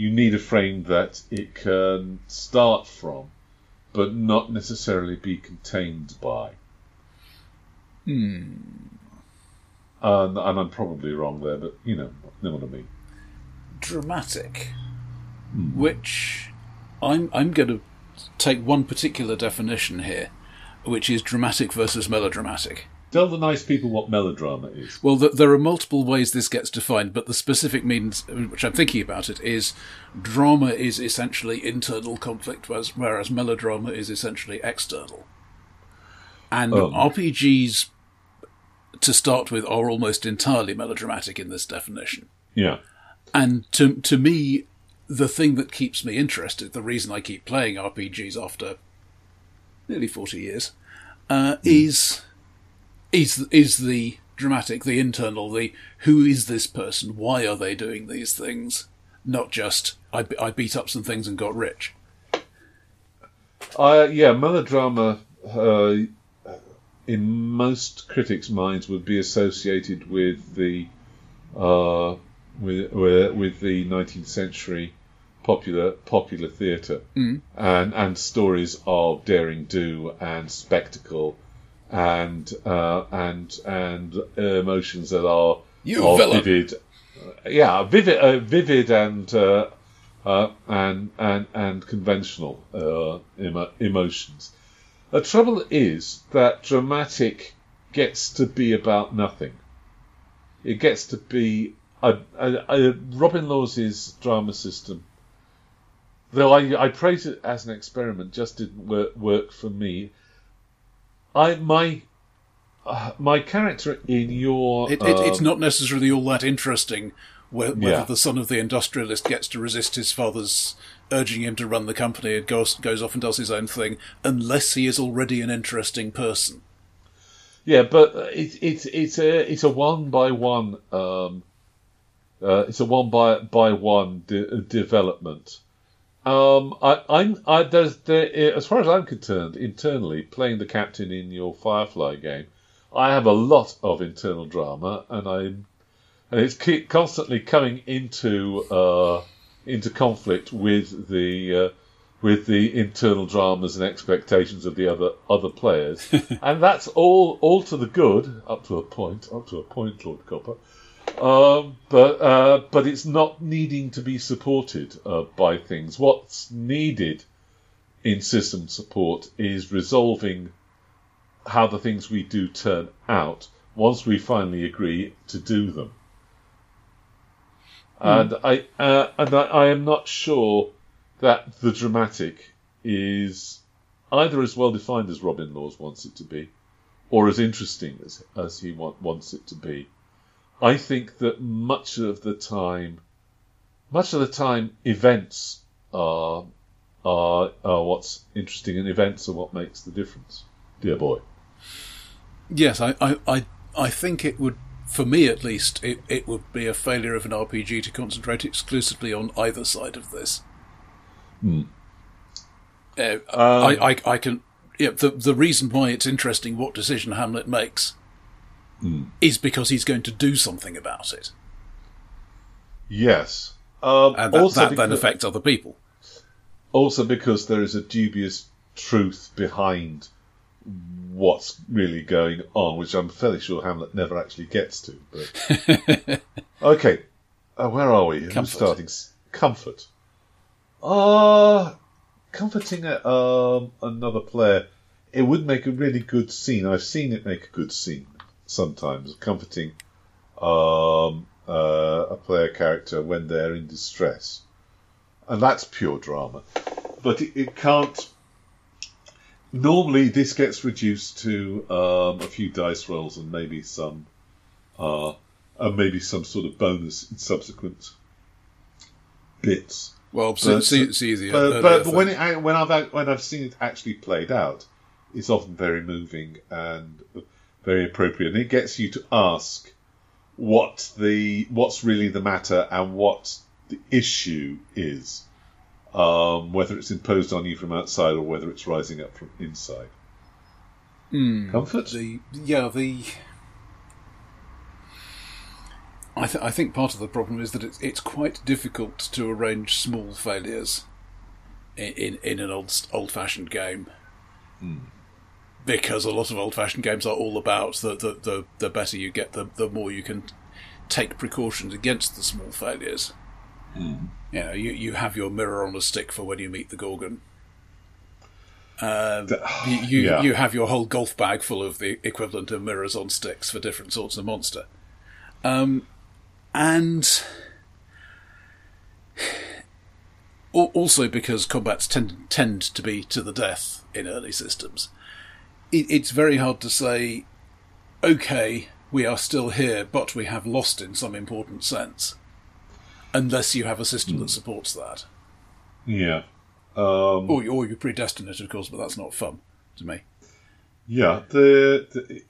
You need a frame that it can start from, but not necessarily be contained by. Hmm. And, and I'm probably wrong there, but you know, know what I mean. Dramatic, hmm. which I'm I'm going to take one particular definition here, which is dramatic versus melodramatic. Tell the nice people what melodrama is. Well, there are multiple ways this gets defined, but the specific means, which I'm thinking about it, is drama is essentially internal conflict, whereas, whereas melodrama is essentially external. And um. RPGs, to start with, are almost entirely melodramatic in this definition. Yeah. And to to me, the thing that keeps me interested, the reason I keep playing RPGs after nearly forty years, uh, mm. is is is the dramatic, the internal, the who is this person? Why are they doing these things? Not just I, I beat up some things and got rich. Uh, yeah, melodrama uh, in most critics' minds would be associated with the uh, with, with the 19th century popular popular theatre mm. and and stories of daring do and spectacle and uh, and and emotions that are, are vivid, yeah, vivid, uh, vivid and uh, uh, and and and conventional uh, emo- emotions. The trouble is that dramatic gets to be about nothing. It gets to be a, a, a Robin Laws's drama system. Though I, I praise it as an experiment, just didn't work, work for me I my uh, my character in your it, it, um, it's not necessarily all that interesting whether, yeah. the son of the industrialist gets to resist his father's urging him to run the company and goes goes off and does his own thing, unless he is already an interesting person. Yeah, but it's it's it's a it's a one by one um, uh, it's a one by by one de- development. Um, I, I'm I there's there, as far as I'm concerned, internally playing the captain in your Firefly game, I have a lot of internal drama, and I'm and it's keep constantly coming into uh, into conflict with the uh, with the internal dramas and expectations of the other other players, and that's all all to the good up to a point, up to a point, Lord Copper. Um, but uh, but it's not needing to be supported uh, by things. What's needed in system support is resolving how the things we do turn out once we finally agree to do them. And I uh, and I, I am not sure that the dramatic is either as well defined as Robin Laws wants it to be, or as interesting as as he want, wants it to be. I think that much of the time, much of the time, events are are are what's interesting, and events are what makes the difference. Dear boy. Yes, I, I, I, I think it would, for me at least, it, it would be a failure of an RPG to concentrate exclusively on either side of this. Hmm. Uh, I, I, I can. Yeah, the the reason why it's interesting what decision Hamlet makes is because he's going to do something about it, Yes. Um, and that, also that then because- affects other people. also because there is a dubious truth behind what's really going on, which I'm fairly sure Hamlet never actually gets to. But okay, uh, where are we? Who's Comfort. starting? S- Comfort. Uh comforting a, um, another player. It would make a really good scene. I've seen it make a good scene sometimes. Comforting um, uh, a player character when they're in distress, and that's pure drama. But it, it can't. Normally, this gets reduced to um, a few dice rolls and maybe some, uh, and maybe some sort of bonus in subsequent bits. Well, But- see, see the But, but, but when it, when I've when I've seen it actually played out, it's often very moving and very appropriate, and it gets you to ask what the what's really the matter and what the issue is, um, whether it's imposed on you from outside or whether it's rising up from inside. Comfort. the yeah the I, th- I think part of the problem is that it's it's quite difficult to arrange small failures in in, in an old old fashioned game because a lot of old fashioned games are all about the, the, the, the better you get the the more you can take precautions against the small failures. You know, you, you have your mirror on a stick for when you meet the Gorgon. Um, you you, Yeah. you have your whole golf bag full of the equivalent of mirrors on sticks for different sorts of monster. Um, and also because combats tend tend to be to the death in early systems, it, it's very hard to say, okay, we are still here, but we have lost in some important sense, unless you have a system that supports that. Yeah. Um, Or, you- or you predestine it, of course, but that's not fun to me. Yeah, the, the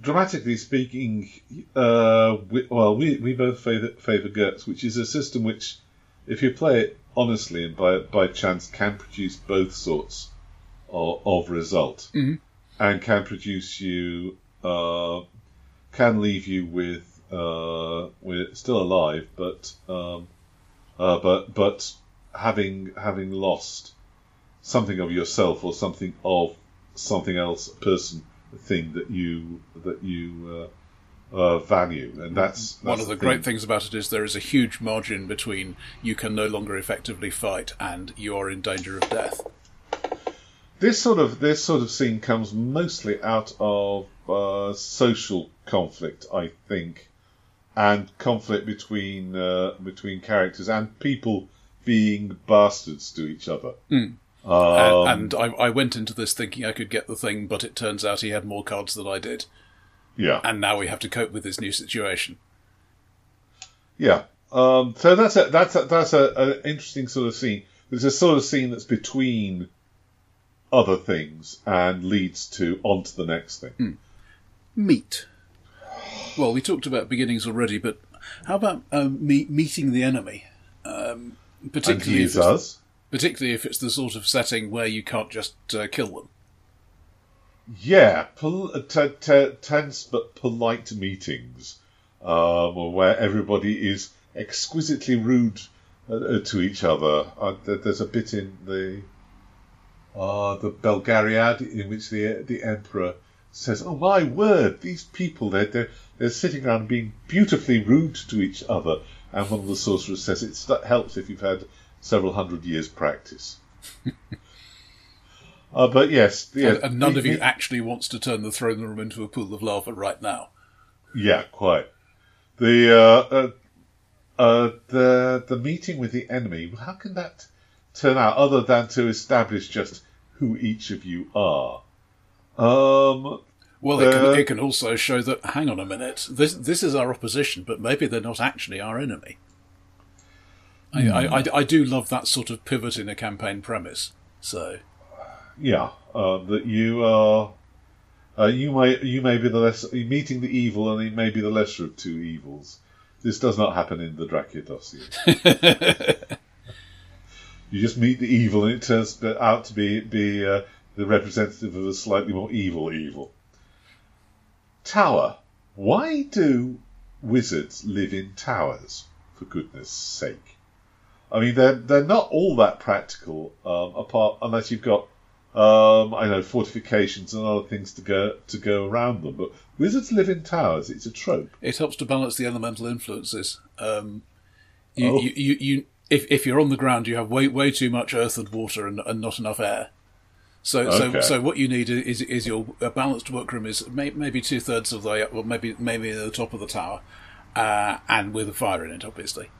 dramatically speaking, uh, we, well, we, we both favour, favour GURPS, which is a system which, if you play it honestly and by by chance, can produce both sorts of, of result, and can produce you, uh, can leave you with uh, with still alive, but um, uh, but but having having lost something of yourself or something of something else, a person, a thing that you that you uh, uh, value, and that's, One of the thing. great things about it is there is a huge margin between you can no longer effectively fight and you are in danger of death. This sort of this sort of scene comes mostly out of uh, social conflict, I think, and conflict between uh, between characters and people being bastards to each other. Um, and and I, I went into this thinking I could get the thing, but it turns out he had more cards than I did, yeah, and now we have to cope with this new situation. Yeah. Um, so that's a that's a, that's a, an interesting sort of scene. It's a sort of scene that's between other things and leads to onto the next thing. Hmm. Meet. Well, we talked about beginnings already, but how about um, me- meeting the enemy? Um, particularly, if us. particularly if it's the sort of setting where you can't just uh, kill them. Yeah, pol- uh, t- t- tense but polite meetings um, where everybody is exquisitely rude uh, to each other. Uh, there's a bit in the uh, the Belgariad in which the the emperor says, "Oh my word, these people they're they're, they're sitting around being beautifully rude to each other." And one of the sorcerers says, "It helps if you've had several hundred years practice." Uh, but yes, yeah, and, and none of you actually wants to turn the throne room into a pool of lava right now. Yeah, quite. The uh, uh, uh, the the meeting with the enemy. How can that turn out other than to establish just who each of you are? Um, Well, it, Uh, can, it can also show that, hang on a minute, this this is our opposition, but maybe they're not actually our enemy. I, I, I, I do love that sort of pivot in a campaign premise. So, yeah, uh, that you are. Uh, you may you may be the less meeting the evil, and it may be the lesser of two evils. This does not happen in the Dracula dossier. you just meet the evil, and it turns out to be be uh, the representative of a slightly more evil evil. Tower. Why do wizards live in towers? For goodness' sake. I mean, they're they're not all that practical, um, apart unless you've got um, I know fortifications and other things to go to go around them. But wizards live in towers. It's a trope. it helps to balance the elemental influences. Um, you, Oh. you, you, you, if, if you're on the ground, you have way way too much earth and water and, and not enough air. So, Okay. so, so what you need is is your a balanced workroom is may, maybe two thirds of the way up, well, maybe maybe at the top of the tower, uh, and with a fire in it, obviously.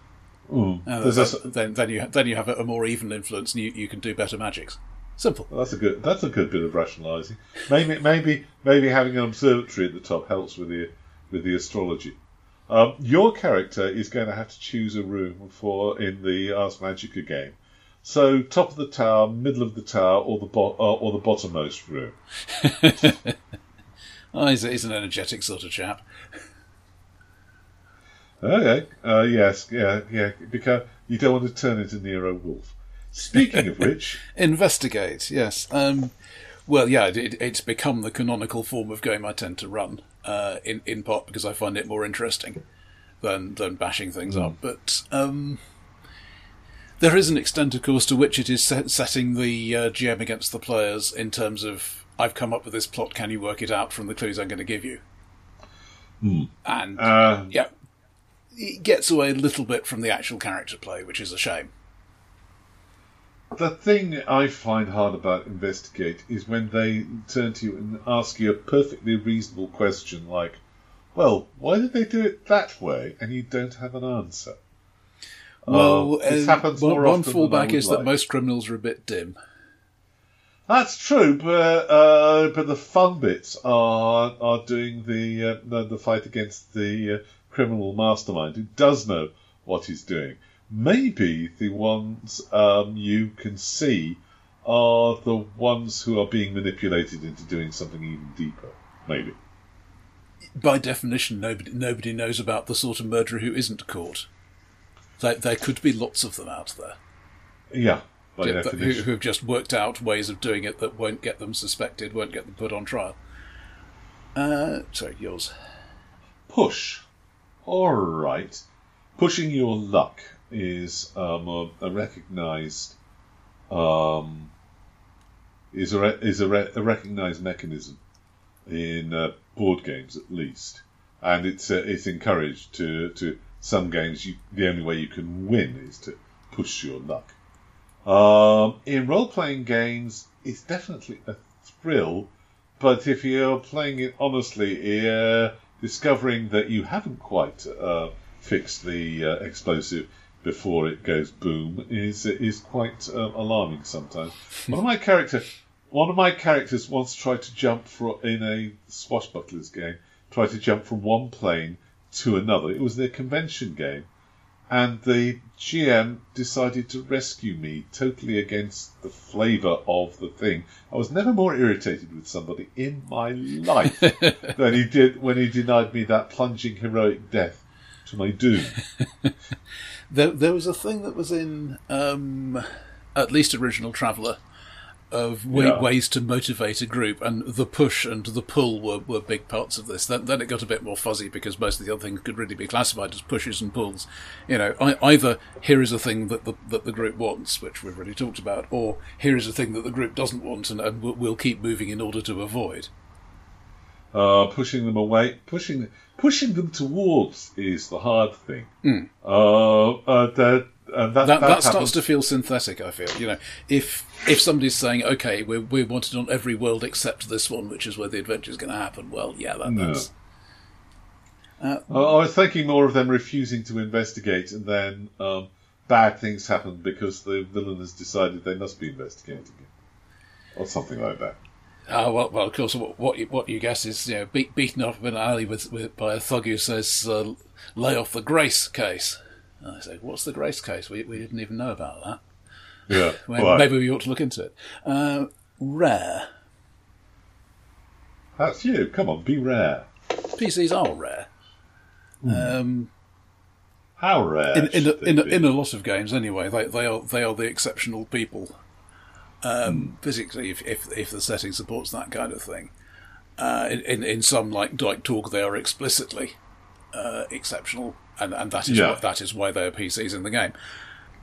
Mm. Uh, then, then you then you have a, a more even influence, and you, you can do better magics. Simple. Well, that's a good. That's a good bit of rationalising. Maybe, maybe, maybe having an observatory at the top helps with the with the astrology. Um, your character is going to have to choose a room for in the Ars Magica game. So, top of the tower, middle of the tower, or the bo- uh, or the bottommost room. Oh, he's, he's an energetic sort of chap. Okay. Uh, yes. Yeah. Yeah. Because you don't want to turn into Nero Wolfe. Speaking of which, Investigate, yes. Um, well, yeah, it, it's become the canonical form of game I tend to run, uh, in in part because I find it more interesting than than bashing things up. But um, there is an extent, of course, to which it is set, setting the uh, GM against the players in terms of I've come up with this plot. Can you work it out from the clues I'm going to give you? And uh, yeah, it gets away a little bit from the actual character play, which is a shame. The thing I find hard about Investigate is when they turn to you and ask you a perfectly reasonable question like, well, why did they do it that way? And you don't have an answer. Well, Uh, this um, happens one, more one often fallback is that most criminals are a bit dim. That's true, but uh, but the fun bits are are doing the uh, the, the fight against the uh, criminal mastermind who does know what he's doing. Maybe the ones um, you can see are the ones who are being manipulated into doing something even deeper. Maybe. By definition, nobody nobody knows about the sort of murderer who isn't caught. There, there could be lots of them out there Yeah. By yeah, who, definition. who've just worked out ways of doing it that won't get them suspected, won't get them put on trial. Uh, sorry, yours. Push. All right. Pushing your luck is um, a, a recognised um, is a re- is a, re- a recognised mechanism in uh, board games at least, and it's uh, it's encouraged to to some games. You, the only way you can win is to push your luck. Um, in role playing games, it's definitely a thrill, but if you're playing it honestly, uh, discovering that you haven't quite uh, fixed the uh, explosive before it goes boom is is quite uh, alarming sometimes. One of my character, one of my characters once tried to jump for in a swashbucklers game, tried to jump from one plane to another. It was their convention game, and the GM decided to rescue me totally against the flavour of the thing. I was never more irritated with somebody in my life than he did when he denied me that plunging heroic death to my doom. there, there was a thing that was in um, at least original Traveller of way, Yeah. ways to motivate a group, and the push and the pull were, were big parts of this. Then, then it got a bit more fuzzy because most of the other things could really be classified as pushes and pulls. You know, I, either here is a thing that the that the group wants, which we've already talked about, or here is a thing that the group doesn't want, and, and we'll, we'll keep moving in order to avoid. Uh, pushing them away, pushing pushing them towards is the hard thing. Uh, uh, that, uh, that, Hmm. That, that, starts to feel synthetic. I feel, you know, if if somebody's saying, "Okay, we're we wanted on every world except this one, which is where the adventure is going to happen," well, yeah, that, No. that's I I was thinking more of them refusing to investigate, and then um, bad things happen because the villain has decided they must be investigating or something like that. Ah, well, well, of course, what what you, what you guess is you know beat, beaten up in an alley with, with by a thug who says, uh, "Lay off the Grace case." And I say, "What's the Grace case? We we didn't even know about that. Yeah, Well, right. Maybe we ought to look into it." Uh, rare That's you. Come on, be rare. PCs are rare. Um, How rare? in in a, in, a, in a lot of games anyway they, they are they are the exceptional people um, physically if, if if the setting supports that kind of thing. Uh, in, in some like like talk they are explicitly uh, exceptional and and that is Yeah. why, that is why they are PCs in the game.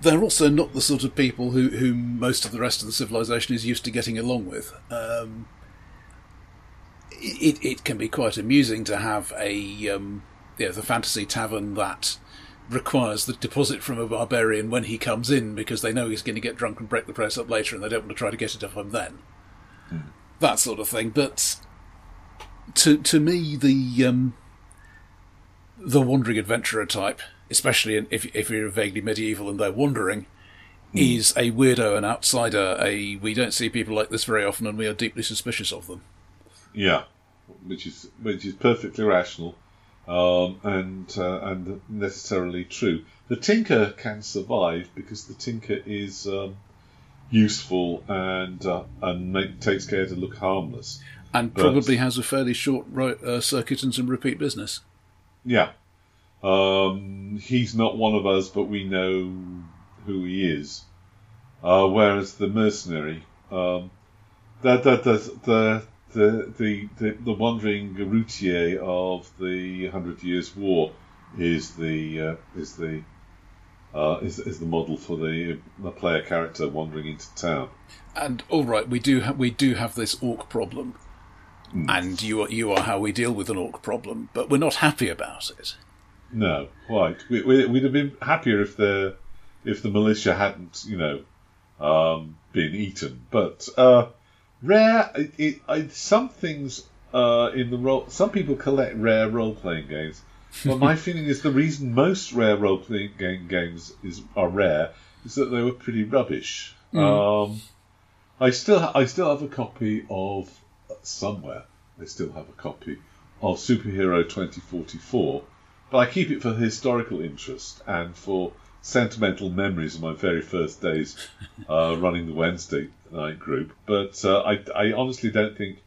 They're also not the sort of people who who most of the rest of the civilization is used to getting along with. Um, it, it can be quite amusing to have a um, you know, the fantasy tavern that requires the deposit from a barbarian when he comes in because they know he's going to get drunk and break the place up later and they don't want to try to get it off him then. That sort of thing. But to to me, the um, the wandering adventurer type, especially in- if if you're vaguely medieval and they're wandering, is a weirdo, an outsider. A we don't see people like this very often, and we are deeply suspicious of them. Yeah, which is which is perfectly rational, um, and uh, and necessarily true. The tinker can survive because the tinker is um, useful and uh, and make, takes care to look harmless. and But- probably has a fairly short ro- uh, circuit and some repeat business. Yeah, um, he's not one of us, but we know who he is. Uh, whereas the mercenary, um, that that the the the the, the wandering routier of the Hundred Years' War is the uh, is the uh, is, is the model for the, the player character wandering into town. And all right, we do ha- we do have this orc problem, and you are you are how we deal with an orc problem, but we're not happy about it. No, quite. We, we, we'd have been happier if the if the militia hadn't, you know, um, been eaten. But uh, rare, it, it, I, some things uh, in the role. Some people collect rare role playing games, but my feeling is the reason most rare role playing game games is are rare is that they were pretty rubbish. Um, I still ha- I still have a copy of somewhere. I still have a copy of Superhero 2044, but I keep it for historical interest and for sentimental memories of my very first days uh, running the Wednesday night group. But uh, I, I honestly don't think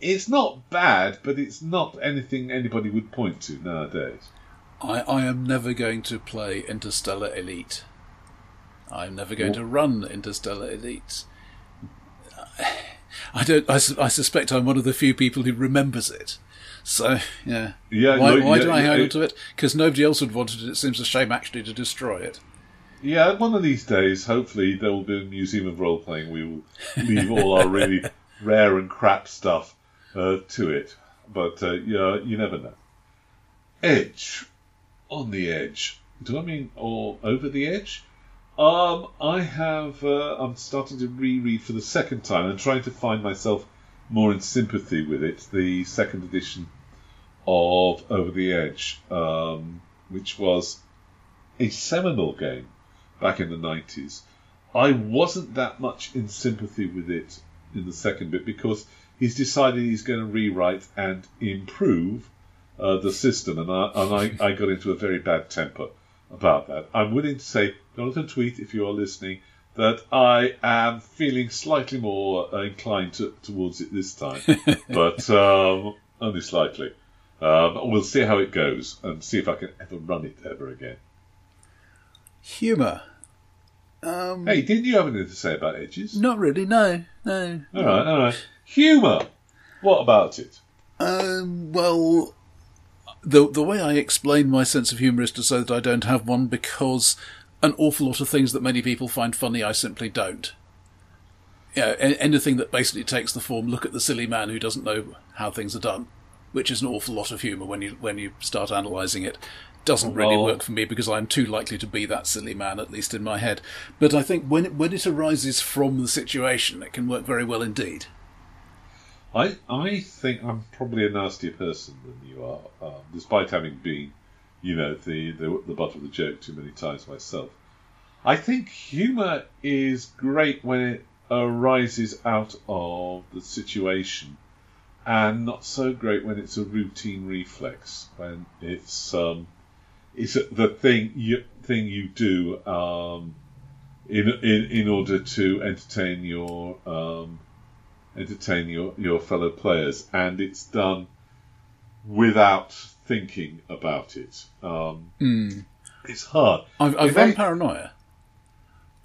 it's not bad, but it's not anything anybody would point to nowadays. I, I am never going to play Interstellar Elite. I'm never going to run Interstellar Elite. I don't. I, I suspect I'm one of the few people who remembers it. So yeah. Yeah, Why, no, why yeah, do I yeah, hang on to it? Because nobody else would want it. It seems a shame actually to destroy it. Yeah, one of these days, hopefully, there will be a museum of role playing. We will leave all our really rare and crap stuff uh, to it. But uh, yeah, you never know. Edge, on the edge. Do I mean or over the edge? Um, I have. Uh, I'm starting to reread for the second time and trying to find myself more in sympathy with it. The second edition of Over the Edge, um, which was a seminal game back in the 90s. I wasn't that much in sympathy with it in the second bit because he's decided he's going to rewrite and improve uh, the system, and I and I, I got into a very bad temper about that. I'm willing to say, Jonathan Tweet, if you are listening, that I am feeling slightly more uh, inclined to, towards it this time, but um, only slightly. Um, we'll see how it goes and see if I can ever run it ever again. Humour. Um, Hey, didn't you have anything to say about edges? Not really, no. No. All right, all right. Humour. What about it? Um, well, the the way I explain my sense of humour is to say that I don't have one because an awful lot of things that many people find funny, I simply don't. Yeah, a- anything that basically takes the form "look at the silly man who doesn't know how things are done," which is an awful lot of humour when you when you start analysing it. Doesn't really work for me because I'm too likely to be that silly man, at least in my head. But I think when it, when it arises from the situation, it can work very well indeed. I I think I'm probably a nastier person than you are, um, despite having been, you know, the, the the butt of the joke too many times myself. I think humour is great when it arises out of the situation, and not so great when it's a routine reflex. When it's um, it's the thing you thing you do um, in in in order to entertain your um, entertain your, your fellow players, and it's done without thinking about it. Um, It's hard. I've, I've run Paranoia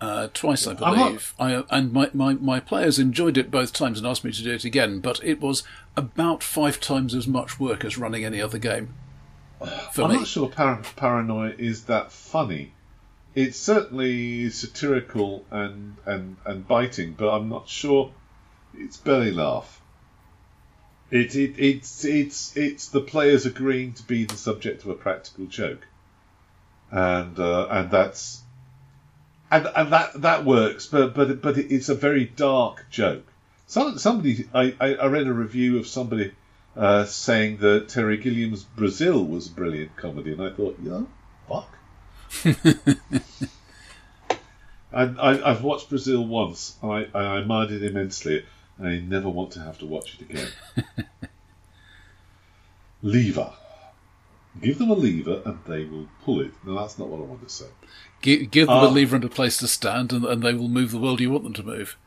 uh, twice, I believe. I, and my, my, my players enjoyed it both times and asked me to do it again, but it was about five times as much work as running any other game. I'm me. not sure par- Paranoia is that funny. It's certainly satirical and, and, and biting, but I'm not sure it's belly laugh. It, it, it's, it's, it's the players agreeing to be the subject of a practical joke. And, uh, and that's, and, and that, that works, but, but, but it's a very dark joke. Some, somebody, I, I read a review of somebody uh, saying that Terry Gilliam's Brazil was a brilliant comedy, and I thought, yeah, fuck. and I, I've watched Brazil once, and I, I admired it immensely, and I never want to have to watch it again. lever. Give them a lever, and they will pull it. No, that's not what I want to say. Give, give them Ah. a lever and a place to stand, and, and they will move the world you want them to move.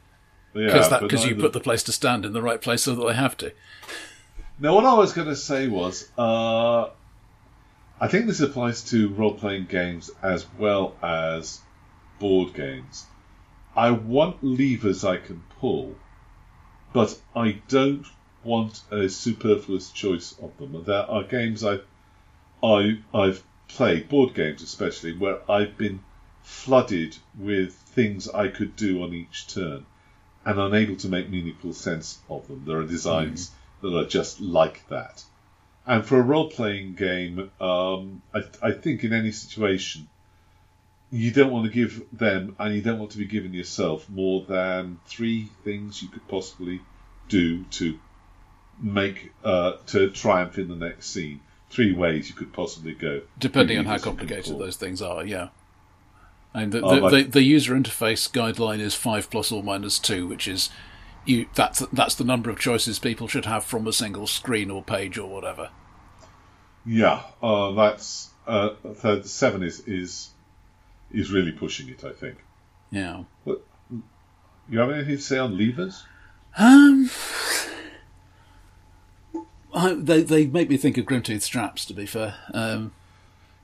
Yeah, Because you put the place to stand in the right place so that they have to. Now, what I was going to say was, uh, I think this applies to role playing games as well as board games. I want levers I can pull, but I don't want a superfluous choice of them. There are games I, I, I've played, board games especially, where I've been flooded with things I could do on each turn and unable to make meaningful sense of them. There are designs that are just like that. And for a role playing game, um, I, I think in any situation, you don't want to give them, and you don't want to be giving yourself, more than three things you could possibly do to make uh, to triumph in the next scene. Three ways you could possibly go, Depending on how levers you can complicated those things are, yeah. And the, Oh, the, like- the, the user interface guideline is five plus or minus two, which is you. That's that's the number of choices people should have from a single screen or page or whatever. Yeah, uh, that's uh, seven is is is really pushing it. I think. Yeah. What, you have anything to say on levers? Um, I, they they make me think of Grimtooth's traps. To be fair, um,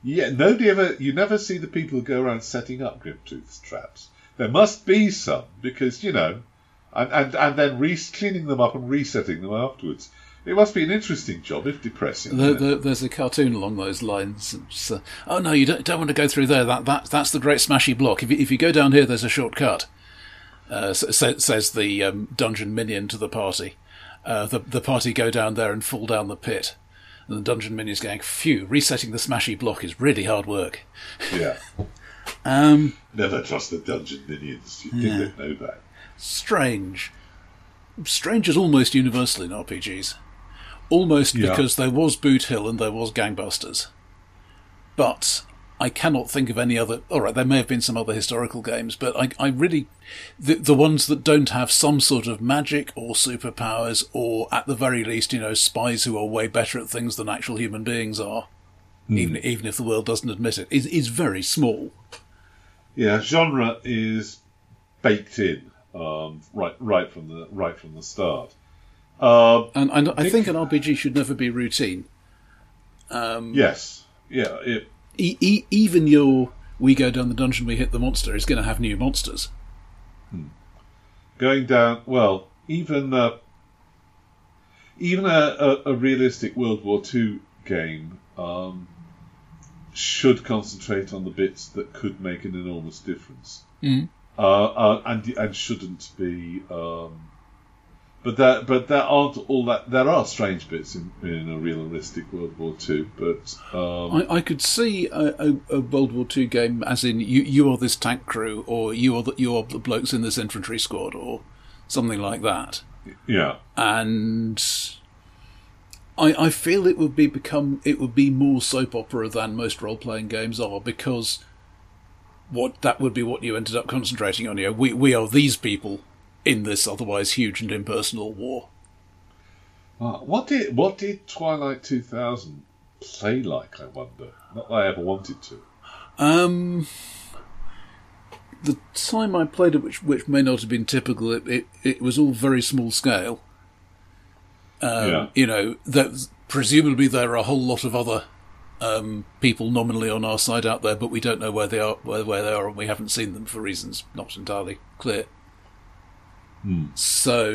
Yeah, nobody ever. You never see the people who go around setting up Grimtooth traps. There must be some because you know, and and, and then re- cleaning them up and resetting them afterwards. It must be an interesting job, if depressing. it? there, there's a cartoon along those lines. Uh, oh no, you don't, don't want to go through there. That that that's the Great Smashy Block. If you, if you go down here, there's a shortcut. Uh, sa- says the um, dungeon minion to the party. Uh, the the party go down there and fall down the pit. And the dungeon minion's going, phew, resetting the smashy block is really hard work. Yeah, Um, never trust the dungeon minions. You think Yeah. they know that? Strange. Strange is almost universal in RPGs. Almost Yeah. because there was Boot Hill and there was Gangbusters. But I cannot think of any other. Alright, there may have been some other historical games, but I, I really. The, the ones that don't have some sort of magic or superpowers, or at the very least, you know, spies who are way better at things than actual human beings are. Hmm. even even if the world doesn't admit it, is is very small. Yeah, genre is baked in um, right right from the right from the start. Uh, And, and I think an RPG should never be routine. yes, yeah, it, E- e- even your we go down the dungeon, we hit the monster is going to have new monsters. going down. Well, even uh, even a, a, a realistic World War II game um, should concentrate on the bits that could make an enormous difference, Mm. Uh, uh, and and shouldn't be. Um, but that but there aren't all that. There are strange bits in, in a realistic World War II, but um, I, I could see a, a, World War II game as in you you are this tank crew, or you are the, you are the blokes in this infantry squad, or something like that. yeah, and I, I feel it would be become it would be more soap opera than most role playing games are because what that would be what you ended up concentrating on. You know, we we are these people in this otherwise huge and impersonal war. Uh, what did what did Twilight 2000 play like? I wonder. Not that I ever wanted to. Um, the time I played it, which which may not have been typical, it it, it was all very small scale. Um, Yeah. You know, that presumably there are a whole lot of other um, people nominally on our side out there, but we don't know where they are, where, where they are, and we haven't seen them for reasons not entirely clear. So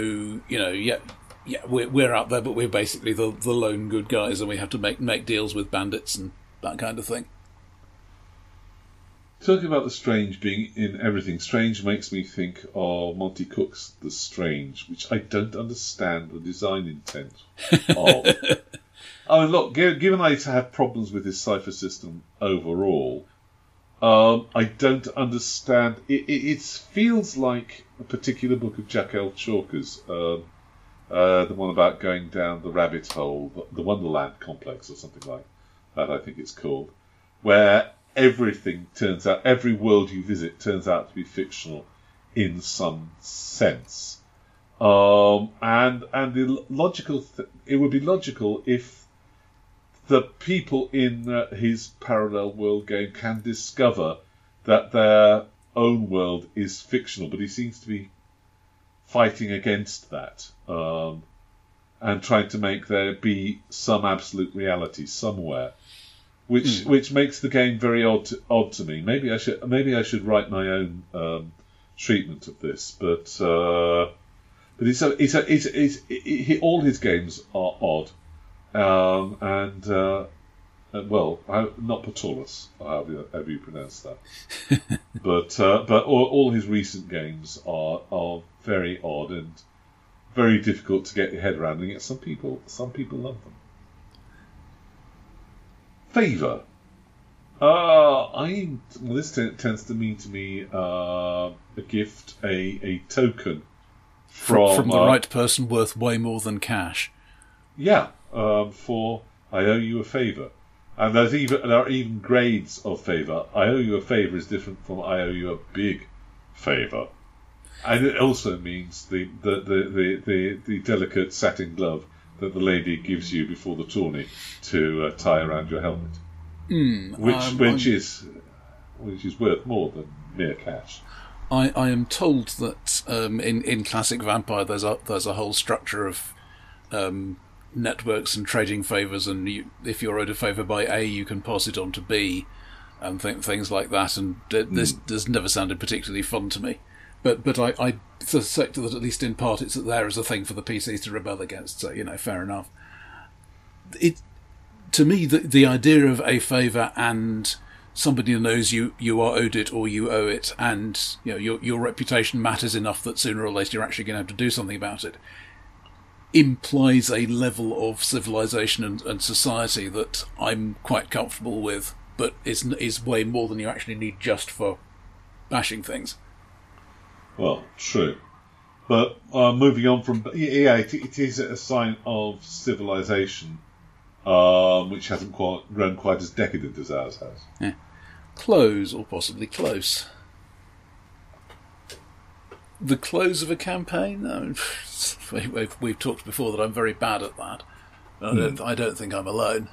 you know, yeah, yeah, we're we're out there, but we're basically the the lone good guys, and we have to make make deals with bandits and that kind of thing. Talking about the strange being in everything, strange makes me think of Monte Cook's The Strange, which I don't understand the design intent of. I mean, look, gi- given I have problems with this Cypher system overall, um, I don't understand. It, it, it feels like a particular book of Jack L. Chalker's, um, uh, the one about going down the rabbit hole, the, the Wonderland complex, or something like that. I think it's called, where everything turns out, every world you visit turns out to be fictional in some sense. Um, and and the logical, th- it would be logical if the people in uh, his parallel world game can discover that their own world is fictional, but he seems to be fighting against that um, and trying to make there be some absolute reality somewhere, which which makes the game very odd to, odd to me. Maybe I should maybe I should write my own um, treatment of this, but uh, but it's a, it's a, it's, it's it, it, all his games are odd. Um, and uh, well, not Ptolus, however you, however you pronounce that. but uh, but all, all his recent games are are very odd and very difficult to get your head around. And yet some people some people love them. Favor. Uh, I well, this t- tends to mean to me uh, a gift, a a token From, from, from the uh, right person worth way more than cash. Yeah, um, for I owe you a favour, and there's even there are even grades of favour. I owe you a favour is different from I owe you a big favour, and it also means the the the, the, the, the delicate satin glove that the lady gives you before the tourney to uh, tie around your helmet, which um, which I'm- is which is worth more than mere cash. I, I am told that um, in in classic Vampire, there's a there's a whole structure of um, networks and trading favors, and you, if you're owed a favor by A, you can pass it on to B, and th- things like that. And th- hmm. this this never sounded particularly fun to me, but but I, I suspect that at least in part it's there as a thing for the PCs to rebel against. So you know, fair enough. It to me the the idea of a favor and somebody knows you you are owed it or you owe it, and you know your your reputation matters enough that sooner or later you're actually going to have to do something about it, implies a level of civilization and, and society that I'm quite comfortable with, but is is way more than you actually need just for bashing things. Well, true. But uh, moving on from yeah, it, it is a sign of civilization, um, which hasn't quite grown quite as decadent as ours has. Close or possibly close. The close of a campaign? No, we- we've, we've talked before that I'm very bad at that. I don't, hmm. I don't think I'm alone.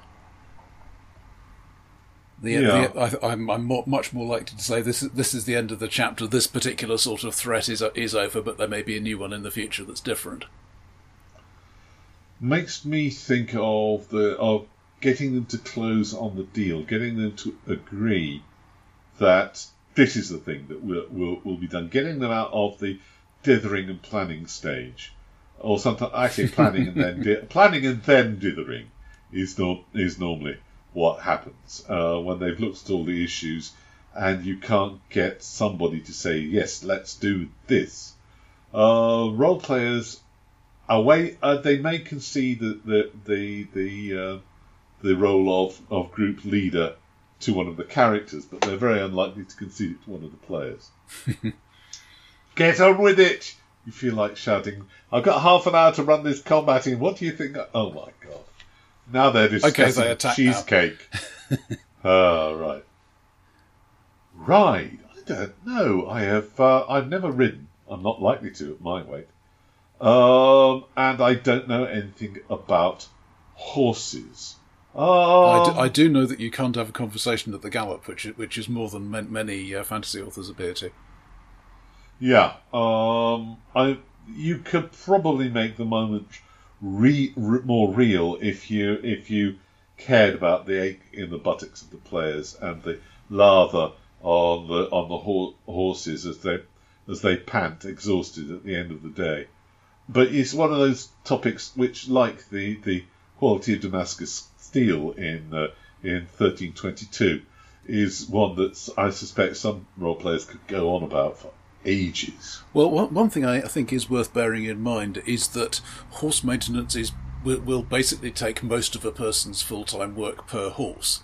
The, Yeah. the, I, I'm, I'm more, much more likely to say this is this is the end of the chapter. This particular sort of threat is is over, but there may be a new one in the future that's different. makes me think of the of getting them to close on the deal, getting them to agree that this is the thing that will will, will be done, getting them out of the dithering and planning stage, or sometimes actually planning and then di- planning and then dithering is not is normally what happens uh, when they've looked at all the issues and you can't get somebody to say yes, let's do this. Uh, role players away uh, they may concede the the the the, uh, the role of, of group leader to one of the characters, but they're very unlikely to concede it to one of the players. Get on with it! You feel like shouting, I've got half an hour to run this combat in. What do you think? Oh my god. Now they're discussing Okay, they cheesecake. oh, right. Right. I don't know. I have. Uh, I've never ridden. I'm not likely to at my weight. Um, and I don't know anything about horses. Um, I, do, I do know that you can't have a conversation at the gallop, which is, which is more than many uh, fantasy authors appear to. Yeah. Um, I. You could probably make the moment re, re, more real if you if you cared about the ache in the buttocks of the players and the lather on the on the ho- horses as they as they pant exhausted at the end of the day. But it's one of those topics which, like the, the quality of Damascus steel in uh, in 1322, is one that I suspect some role players could go on about for ages. Well, one, one thing I think is worth bearing in mind is that horse maintenance is will, will basically take most of a person's full time work per horse.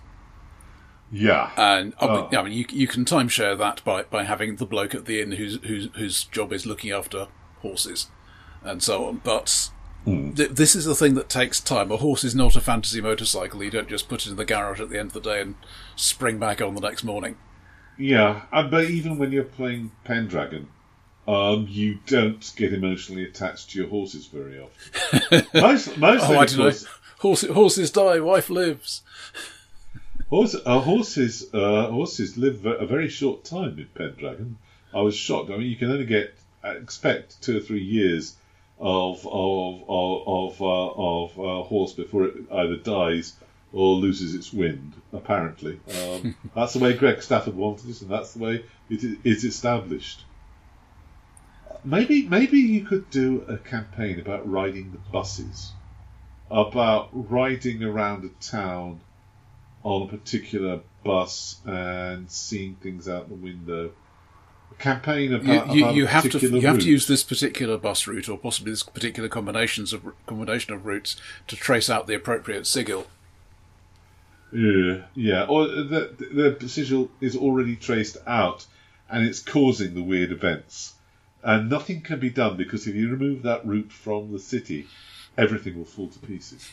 Yeah. And I mean, Oh. I mean, you you can timeshare that by, by having the bloke at the inn whose whose whose job is looking after horses, and so on. But th- this is the thing that takes time. A horse is not a fantasy motorcycle. You don't just put it in the garage at the end of the day and spring back on the next morning. Yeah, uh, but even when you're playing Pendragon, um, you don't get emotionally attached to your horses very often. most, mostly Oh, I don't know. Horse, horses die, wife lives. horse, uh, horses, uh, horses live a very short time in Pendragon. I was shocked. I mean, you can only get uh, expect two or three years of of of of, uh, of uh, horse before it either dies or loses its wind. Apparently, um, that's the way Greg Stafford wanted it, and that's the way it is established. Maybe maybe you could do a campaign about riding the buses, about riding around a town on a particular bus and seeing things out the window. Campaign You, about, you, about you have to you have to use this particular bus route or possibly this particular combinations of combination of routes to trace out the appropriate sigil. Yeah, yeah. Or the the sigil is already traced out, and it's causing the weird events, and nothing can be done because if you remove that route from the city, everything will fall to pieces.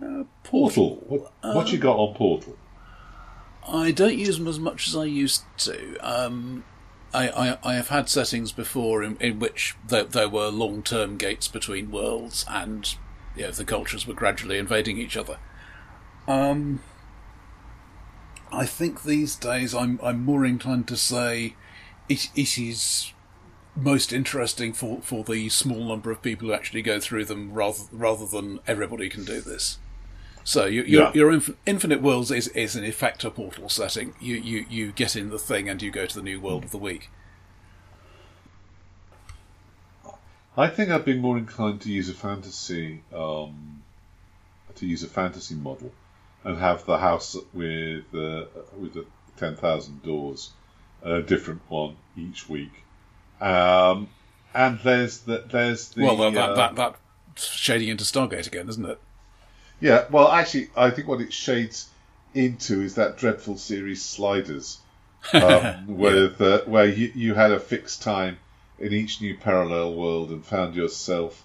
Uh, portal. What, what you got on Portal? I don't use them as much as I used to. Um, I, I, I have had settings before in, in which there, there were long term gates between worlds and you know, the cultures were gradually invading each other. Um, I think these days I'm, I'm more inclined to say it, it is most interesting for, for the small number of people who actually go through them rather, rather than everybody can do this. So you, your Yeah. your inf- infinite worlds is, is in effect a portal setting. You, you you get in the thing and you go to the new world of the week. I think I'd be more inclined to use a fantasy, um, to use a fantasy model, and have the house with uh, with the ten thousand doors, a different one each week. Um, and there's the, there's the well, that, uh, that, that that shading into Stargate again, isn't it? Yeah. Well, actually, I think what it shades into is that dreadful series Sliders, um, with uh, where you, you had a fixed time in each new parallel world and found yourself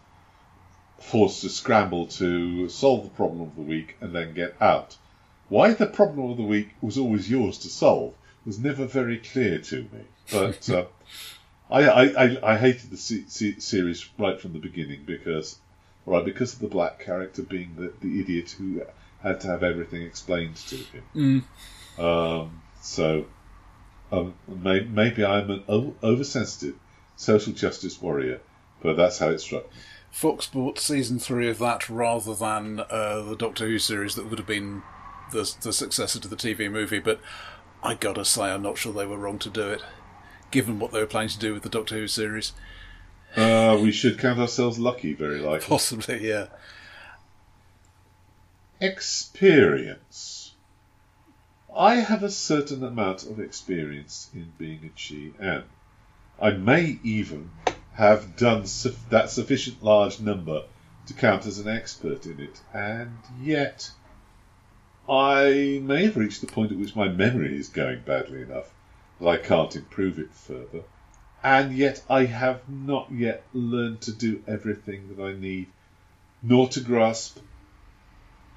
forced to scramble to solve the problem of the week and then get out. Why the problem of the week was always yours to solve was never very clear to me. But uh, I, I, I, I hated the se- se- series right from the beginning because, right, because of the black character being the, the idiot who had to have everything explained to him. Um, so um, may, maybe I'm an o- oversensitive social justice warrior, but that's how it struck me. Fox bought season three of that rather than uh, the Doctor Who series that would have been the the successor to the TV movie. But I gotta say, I'm not sure they were wrong to do it, given what they were planning to do with the Doctor Who series. Uh, we should count ourselves lucky, very likely. Possibly, yeah. Experience. I have a certain amount of experience in being a GM. I may even have done su- that sufficient large number to count as an expert in it, and yet I may have reached the point at which my memory is going badly enough that I can't improve it further, and yet I have not yet learned to do everything that I need, nor to grasp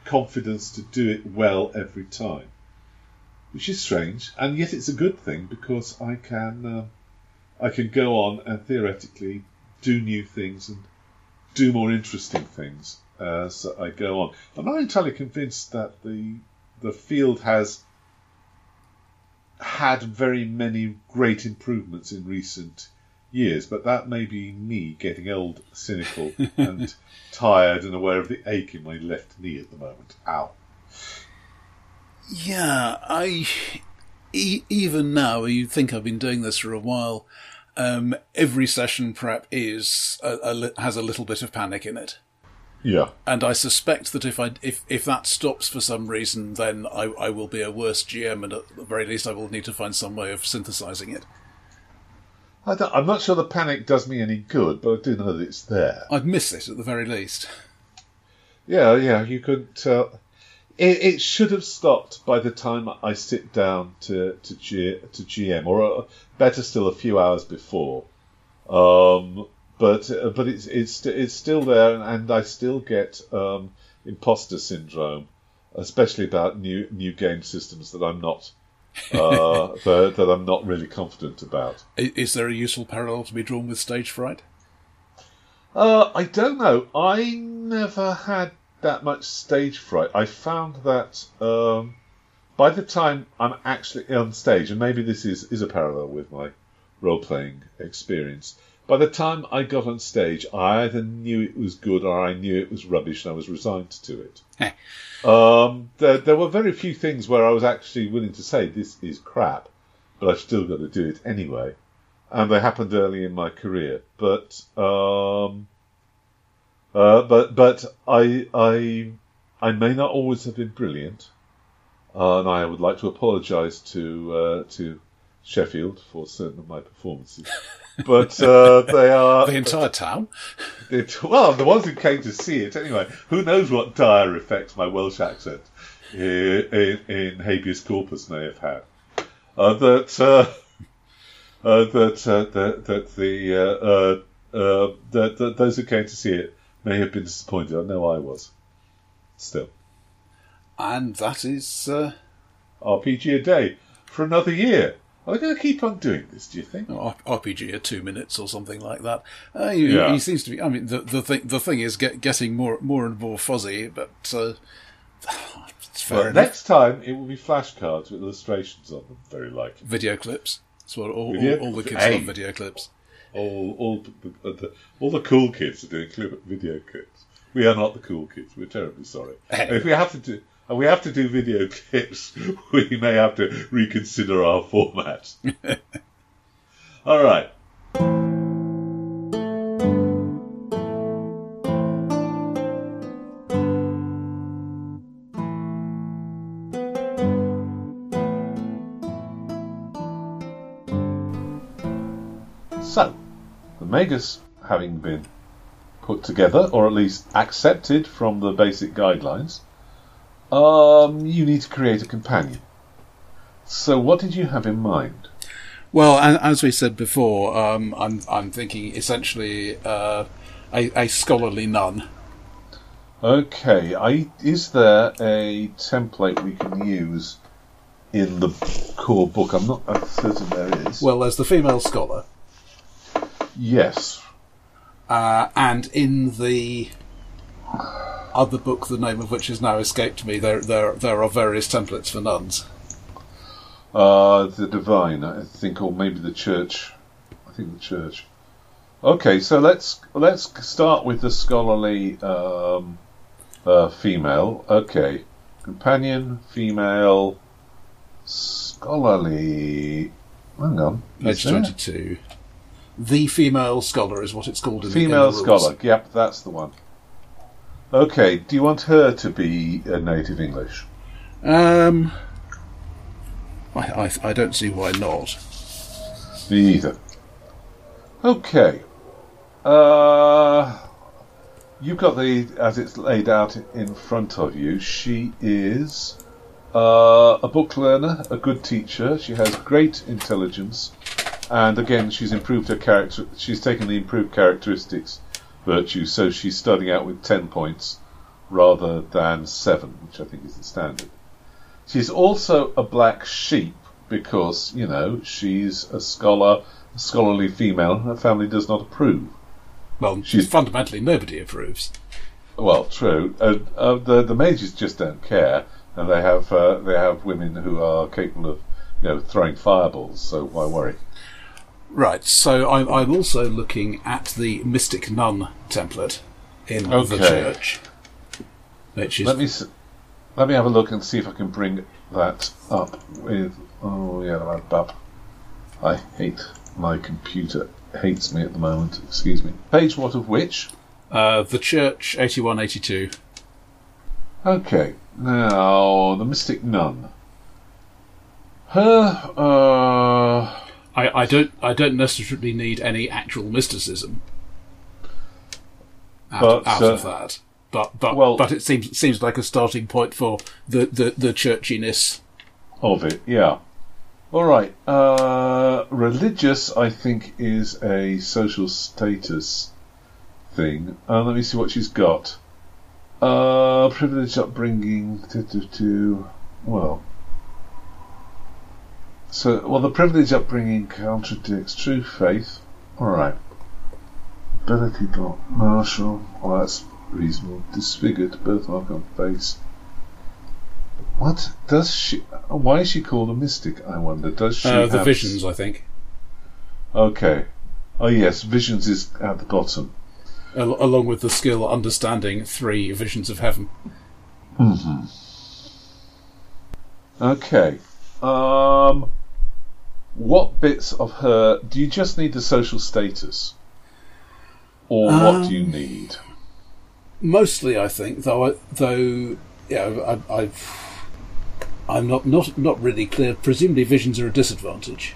confidence to do it well every time, which is strange, and yet it's a good thing because I can uh, I can go on and theoretically do new things and do more interesting things as I go on. I'm not entirely convinced that the the field has had very many great improvements in recent years, but that may be me getting old, cynical, and tired and aware of the ache in my left knee at the moment. Ow. Yeah, I e- even now you'd think I've been doing this for a while. Um, every session prep is a, a has a little bit of panic in it, Yeah. and I suspect that if I if if that stops for some reason, then I, I will be a worse GM, and at the very least, I will need to find some way of synthesizing it. I I'm not sure the panic does me any good, but I do know that it's there. I'd miss it at the very least. Yeah, yeah, you could tell. It, it should have stopped by the time I sit down to to, G, to GM, or uh, better still, a few hours before. Um, but uh, but it's it's it's still there, and I still get um, imposter syndrome, especially about new new game systems that I'm not uh, that, that I'm not really confident about. Is there a useful parallel to be drawn with stage fright? Uh, I don't know. I never had that much stage fright. I found that um, by the time I'm actually on stage, and maybe this is, is a parallel with my role playing experience, by the time I got on stage, I either knew it was good or I knew it was rubbish and I was resigned to it. Um, there, there were very few things where I was actually willing to say, this is crap, but I've still got to do it anyway. And they happened early in my career. But, um, uh, but, but I, I, I may not always have been brilliant. Uh, and I would like to apologise to, uh, to Sheffield for certain of my performances. But, uh, they are, The entire town? it, well, the ones who came to see it anyway. Who knows what dire effects my Welsh accent in, in, in habeas corpus may have had? Uh, that uh, uh, that, uh, that that the uh, that, that those who came to see it may have been disappointed. I know I was. Still, And that is. Uh, RPG a day for another year. Are they going to keep on doing this? Do you think? R- RPG at two minutes or something like that. Uh, he, Yeah. he seems to be. I mean, the the thing the thing is get, getting more more and more fuzzy, but uh, it's fair Well, next time it will be flashcards with illustrations on them. Very likely. Video clips. That's what all, Video- all, all the kids Hey. love. Video clips. all all the, the, all the cool kids are doing clip, video clips. We are not the cool kids. We're terribly sorry. Hey. If we have to do we have to do video clips, we may have to reconsider our format. all right. So, the magus having been put together, or at least accepted from the basic guidelines, um, you need to create a companion. So, what did you have in mind? Well, as we said before, um, I'm I'm thinking essentially uh, a, a scholarly nun. Okay, I, is there a template we can use in the core book? I'm not I'm certain there is. Well, there's the female scholar, yes. uh, and in the other book, the name of which has now escaped me, there there there are various templates for nuns. Uh, the divine, I think, or maybe the church. I think the church. Okay, so let's let's start with the scholarly um, uh, female. Okay, companion female scholarly. Hang on, page twenty-two. The female scholar is what it's called in female the, the scholar. Yep, that's the one. Okay, do you want her to be a native English? Um, I, I, I don't see why not. Me either. Okay. Uh, you've got the as it's laid out in front of you. She is uh, a book learner, a good teacher. She has great intelligence and again, she's improved her character. She's taken the improved characteristics virtues, so she's starting out with ten points rather than seven, which I think is the standard. She's also a black sheep because you know she's a scholar, a scholarly female. Her family does not approve. Well, she's fundamentally nobody approves. Well, true. Uh, uh, the the mages just don't care, and they have uh, they have women who are capable of you know throwing fireballs. So why worry? Right, so I'm, I'm also looking at the Mystic Nun template in okay. the church. Which is let me let me have a look and see if I can bring that up with. Oh yeah, that up. I hate my computer. Hates me at the moment. Excuse me. Page what of which? Uh, the church, eighty-one, eighty-two. Okay, now the Mystic Nun. Her. Uh, I, I don't I don't necessarily need any actual mysticism out, but, out uh, of that. But but well, but it seems seems like a starting point for the, the, the churchiness of it. Yeah. All right. Uh, religious, I think, is a social status thing. Uh, let me see what she's got. Uh, privileged upbringing. To, to, to, well, so, well, the privileged upbringing contradicts true faith. Alright. Ability dot martial. Well, that's reasonable. Disfigured. Birthmark on face. What does she? Why is she called a mystic? I wonder. Does she? Uh, the visions, I think. Okay. Oh yes, visions is at the bottom. Al- along with the skill understanding three visions of heaven. Hmm. Okay. Um what bits of her do you just need the social status, or um, what do you um, need? Mostly, I think. Though, I, though, yeah, I, I've, I'm not not not really clear. Presumably, visions are a disadvantage.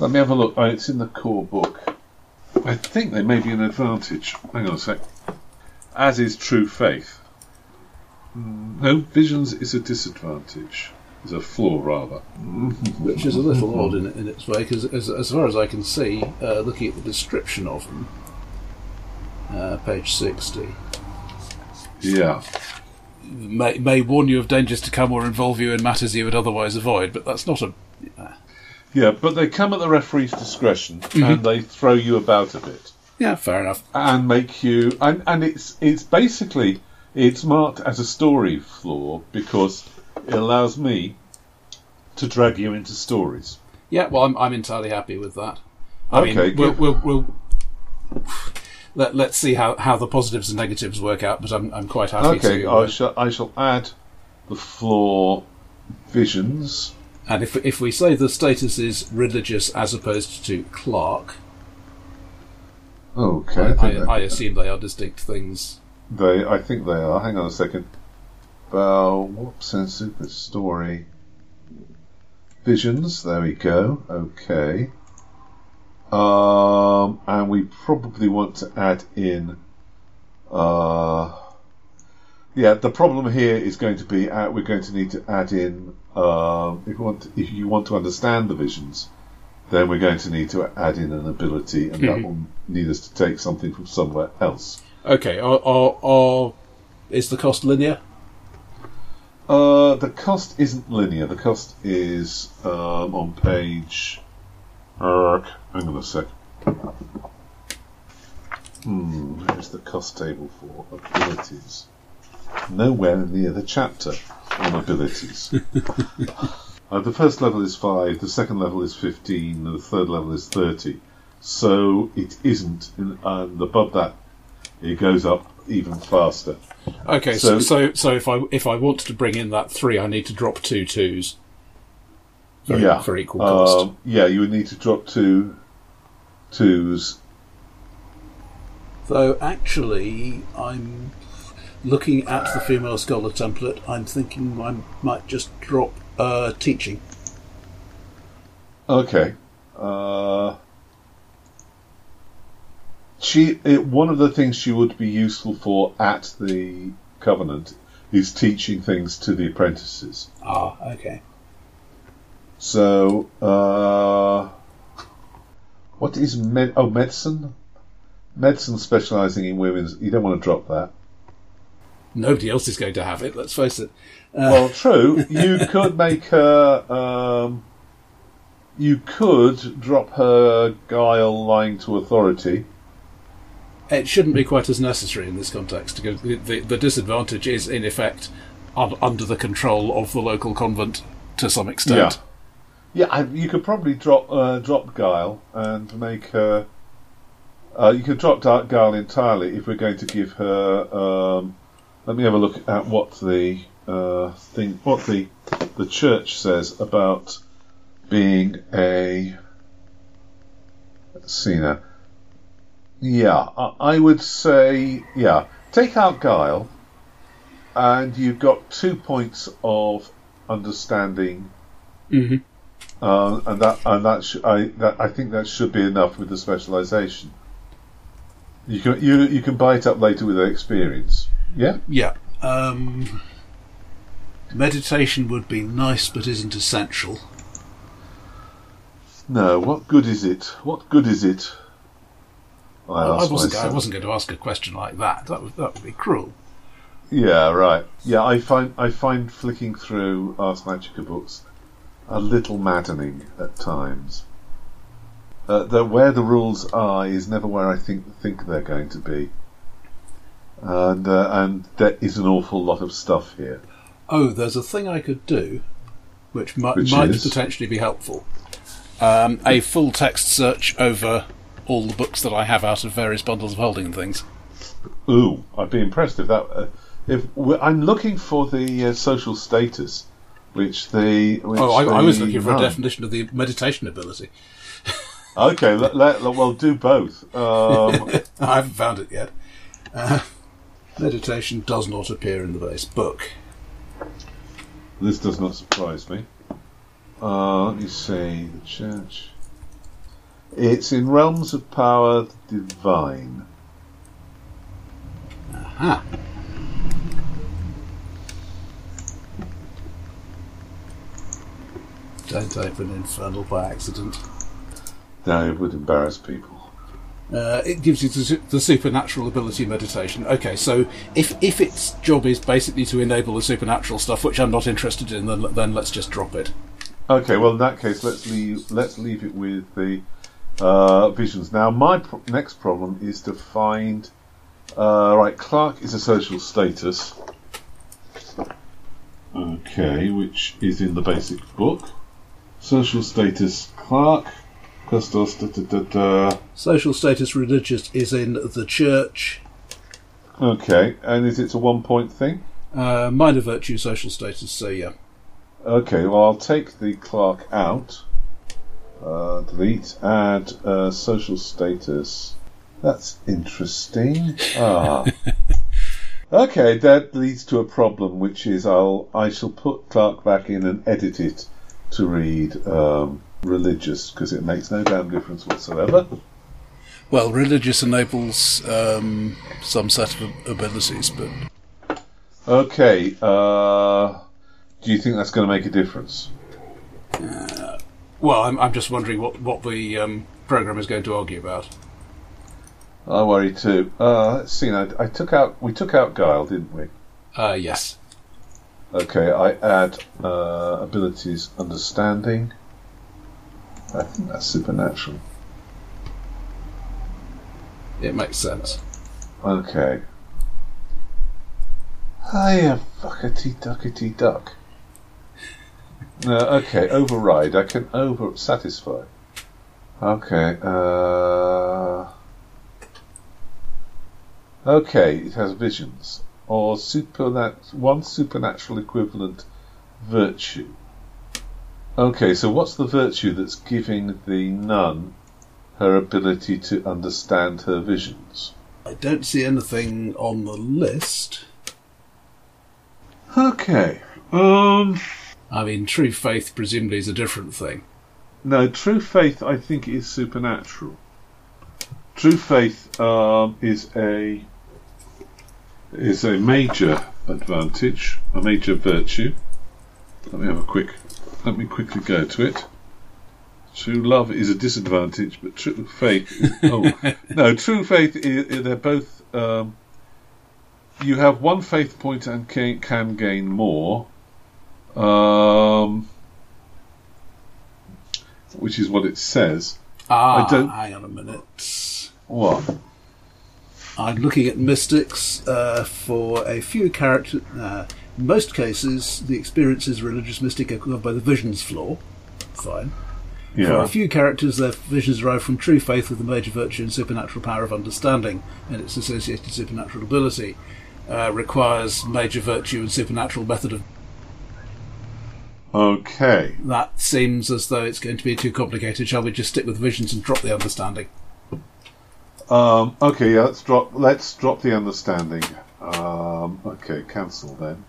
Let me have a look. Oh, it's in the core book. I think they may be an advantage. Hang on a sec. As is true faith. Hmm, no, visions is a disadvantage is a flaw rather. Which is a little odd in, in its way, because as, as, far as I can see, uh, looking at the description of them, uh, page 60. Yeah. May, may warn you of dangers to come or involve you in matters you would otherwise avoid, but that's not a. Uh. Yeah, but they come at the referee's discretion mm-hmm. and they throw you about a bit. Yeah, fair enough. And make you. And, and it's, it's basically. It's marked as a story flaw because it allows me to drag you into stories. Yeah, well, I'm, I'm entirely happy with that. I okay, mean, we'll, we'll, we'll, let, let's see how, how the positives and negatives work out, but I'm, I'm quite happy okay, to. I, uh, shall, I shall add the flaw visions. And if, if we say the status is religious as opposed to clerk, okay, I, I, I assume they are distinct things. They, I think they are. Hang on a second. Well, whoops, and super story. Visions, there we go. Okay. Um, and we probably want to add in. Uh, yeah, the problem here is going to be uh, we're going to need to add in um, if you want to, if you want to understand the visions, then we're going to need to add in an ability, and mm-hmm. that will need us to take something from somewhere else. Okay, or, or, or is the cost linear? Uh, the cost isn't linear. The cost is um, on page. Uh, hang on a sec. Hmm, here's the cost table for abilities. nowhere near the chapter on abilities. uh, the first level is 5, the second level is 15, and the third level is 30. So it isn't, and above that, it goes up even faster. Okay, so, so so if I if I want to bring in that three, I need to drop two twos. For, yeah, for equal cost. Um, yeah, you would need to drop two twos. Though actually, I'm looking at the female scholar template. I'm thinking I might just drop uh, teaching. Okay. Uh, she it, one of the things she would be useful for at the Covenant is teaching things to the apprentices. Ah, okay. So, uh, what is med? Oh, medicine. Medicine specialising in women's. You don't want to drop that. Nobody else is going to have it. Let's face it. Uh, Well, true. You could make her. Um, you could drop her guile lying to authority. It shouldn't be quite as necessary in this context the, the, the disadvantage is, in effect, un, under the control of the local convent to some extent. Yeah, I, you could probably drop uh, drop Guile and make her. Uh, you could drop Dark Guile entirely if we're going to give her. Um, let me have a look at what the uh, thing, what the the church says about being a. Let's see now. Yeah, I, would say yeah. Take out Guile, and you've got two points of understanding hmm uh, and that and that, sh- I that I think that should be enough with the specialisation. You can you you can buy it up later with experience. Yeah. Yeah. Um, meditation would be nice, but isn't essential. No. What good is it? What good is it? I, I wasn't. I wasn't going to ask a question like that. That would that would be cruel. Yeah. Right. Yeah. I find I find flicking through Ars Magica books a little maddening at times. Uh, the, where the rules are is never where I think think they're going to be. And uh, and there is an awful lot of stuff here. Oh, there's a thing I could do, which, mi- Which might is? potentially be helpful. Um, a full text search over all the books that I have out of various bundles of holding and things. Ooh, I'd be impressed if that. Uh, if I'm looking for the uh, social status, which the. Which Oh, I, I was looking for a definition of the meditation ability. Okay, let, let, well, do both. Um, I haven't found it yet. Uh, meditation does not appear in the base book. this does not surprise me. Uh, let me see the church. It's in realms of power divine. Aha. Don't open Infernal by accident. No, it would embarrass people. Uh, it gives you the, the supernatural ability meditation. Okay, so if if its job is basically to enable the supernatural stuff, which I'm not interested in, then then let's just drop it. Okay, well in that case, let's leave let's leave it with the uh, visions. Now, my pro- next problem is to find. Uh, right, clerk is a social status. Okay, which is in the basic book. Social status clerk. Custos. Da, da, da, da. Social status religious is in the church. Okay, and is it a one point thing? Uh, minor virtue social status. So yeah. Okay, well I'll take the clerk out. Uh, delete. Add uh, social status. That's interesting. Ah. okay, that leads to a problem, which is I'll I shall put clerk back in and edit it to read um, religious because it makes no damn difference whatsoever. Well, religious enables um, some set of abilities, but Okay. Uh, do you think that's going to make a difference? Well, I'm, I'm just wondering what what the um, program is going to argue about. I worry too. Uh, let's see. Now, I took out we took out Guile, didn't we? Uh, yes. Okay, I add uh, abilities understanding. I think that's supernatural. It makes sense. Okay. Hiya, fuckety duckety duck. No, okay, override. I can over satisfy. Okay, uh. Okay, it has visions. Or supernat- one supernatural equivalent virtue. Okay, so what's the virtue that's giving the nun her ability to understand her visions? I don't see anything on the list. Okay. Um. I mean, true faith presumably is a different thing. No, true faith, I think, is supernatural. True faith um, is a is a major advantage, a major virtue. Let me have a quick. Let me quickly go to it. True love is a disadvantage, but true faith. oh no, true faith. Is, they're both. Um, you have one faith point and can, can gain more. Um, which is what it says. Ah, I don't- hang on a minute. What? I'm looking at mystics uh, for a few characters. Uh, in most cases, the experiences religious mystic are covered by the visions flaw. Fine. Yeah. For a few characters, their visions derive from true faith with the major virtue and supernatural power of understanding, and its associated supernatural ability uh, requires major virtue and supernatural method of. Okay. That seems as though it's going to be too complicated. Shall we just stick with visions and drop the understanding? Um, okay. Yeah. Let's drop. Let's drop the understanding. Um, okay. Cancel then.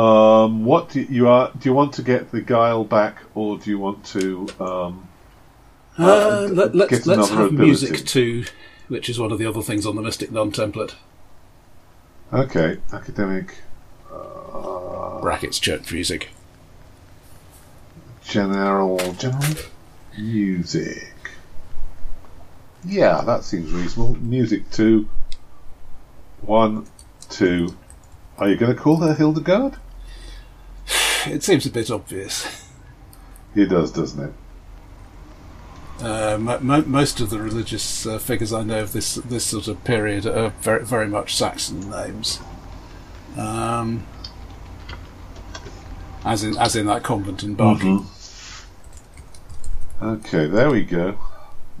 Um, what do you are? Do you want to get the guile back, or do you want to? Um, Uh, let, let's get let's another have music too, which is one of the other things on the Mystic Nun template. okay. Academic. Uh, Brackets church music. General. General music. Yeah, that seems reasonable. Music two. One, two. Are you going to call her Hildegard? It seems a bit obvious. It does, doesn't it? Uh, mo- mo- most of the religious uh, figures I know of this this sort of period are very very much Saxon names. Um, as in as in that convent in Barking. Okay, there we go.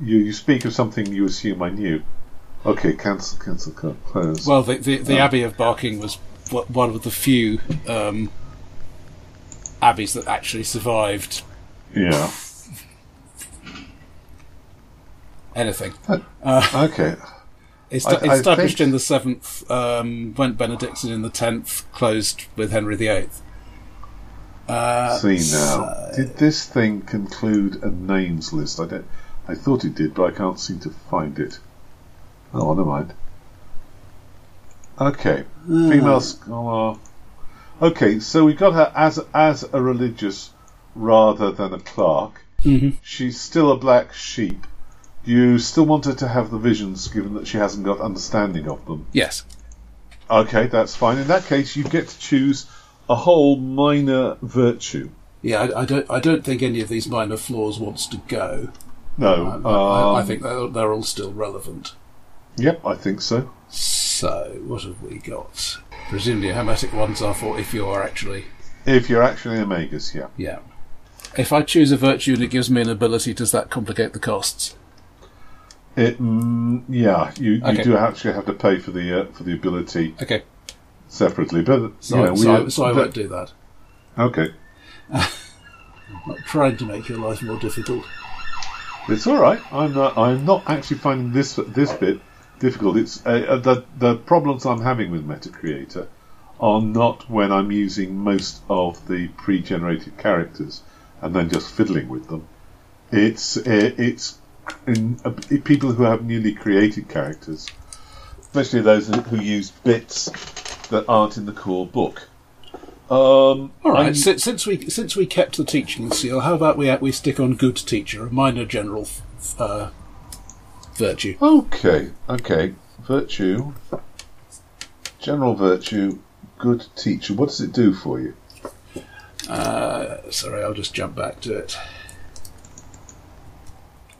You you speak of something you assume I knew. Okay, cancel, cancel, close. Well, the the, the Oh. Abbey of Barking was one of the few um, abbeys that actually survived yeah. anything. Okay. It's I- I established think- in the seventh, um, went Benedictine in the tenth, closed with Henry VIII. Uh, See now. so- Did this thing conclude a names list? I don't. I thought it did, but I can't seem to find it. Oh, never mind. Okay, female scholar. Okay, so we got her as as a religious rather than a clerk. Mhm. She's still a black sheep. You still want her to have the visions, given that she hasn't got understanding of them. Yes. Okay, that's fine. In that case, you get to choose a whole minor virtue. Yeah, I, I don't. I don't think any of these minor flaws wants to go. No, I, I, I um, think they're, they're all still relevant. Yep, I think so. So, what have we got? Presumably, hermetic ones are for if you are actually. If you're actually a magus, yeah. Yeah. If I choose a virtue and it gives me an ability, does that complicate the costs? It, mm, yeah, you, you Okay. do actually have to pay for the uh, for the ability Okay. Separately, but So, you know, so, we, I, so I won't do that. Okay, I'm not trying to make your life more difficult. it's all right. I'm not. I'm not actually finding this this bit difficult. It's uh, uh, the the problems I'm having with MetaCreator are not when I'm using most of the pre-generated characters and then just fiddling with them. It's uh, it's in, uh, people who have newly created characters, especially those who use bits that aren't in the core book. Um, All right. Si- since we since we kept the teaching seal, how about we we stick on good teacher, a minor general f- uh, virtue. Okay, okay. Virtue, general virtue, good teacher. What does it do for you? Uh, sorry, I'll just jump back to it.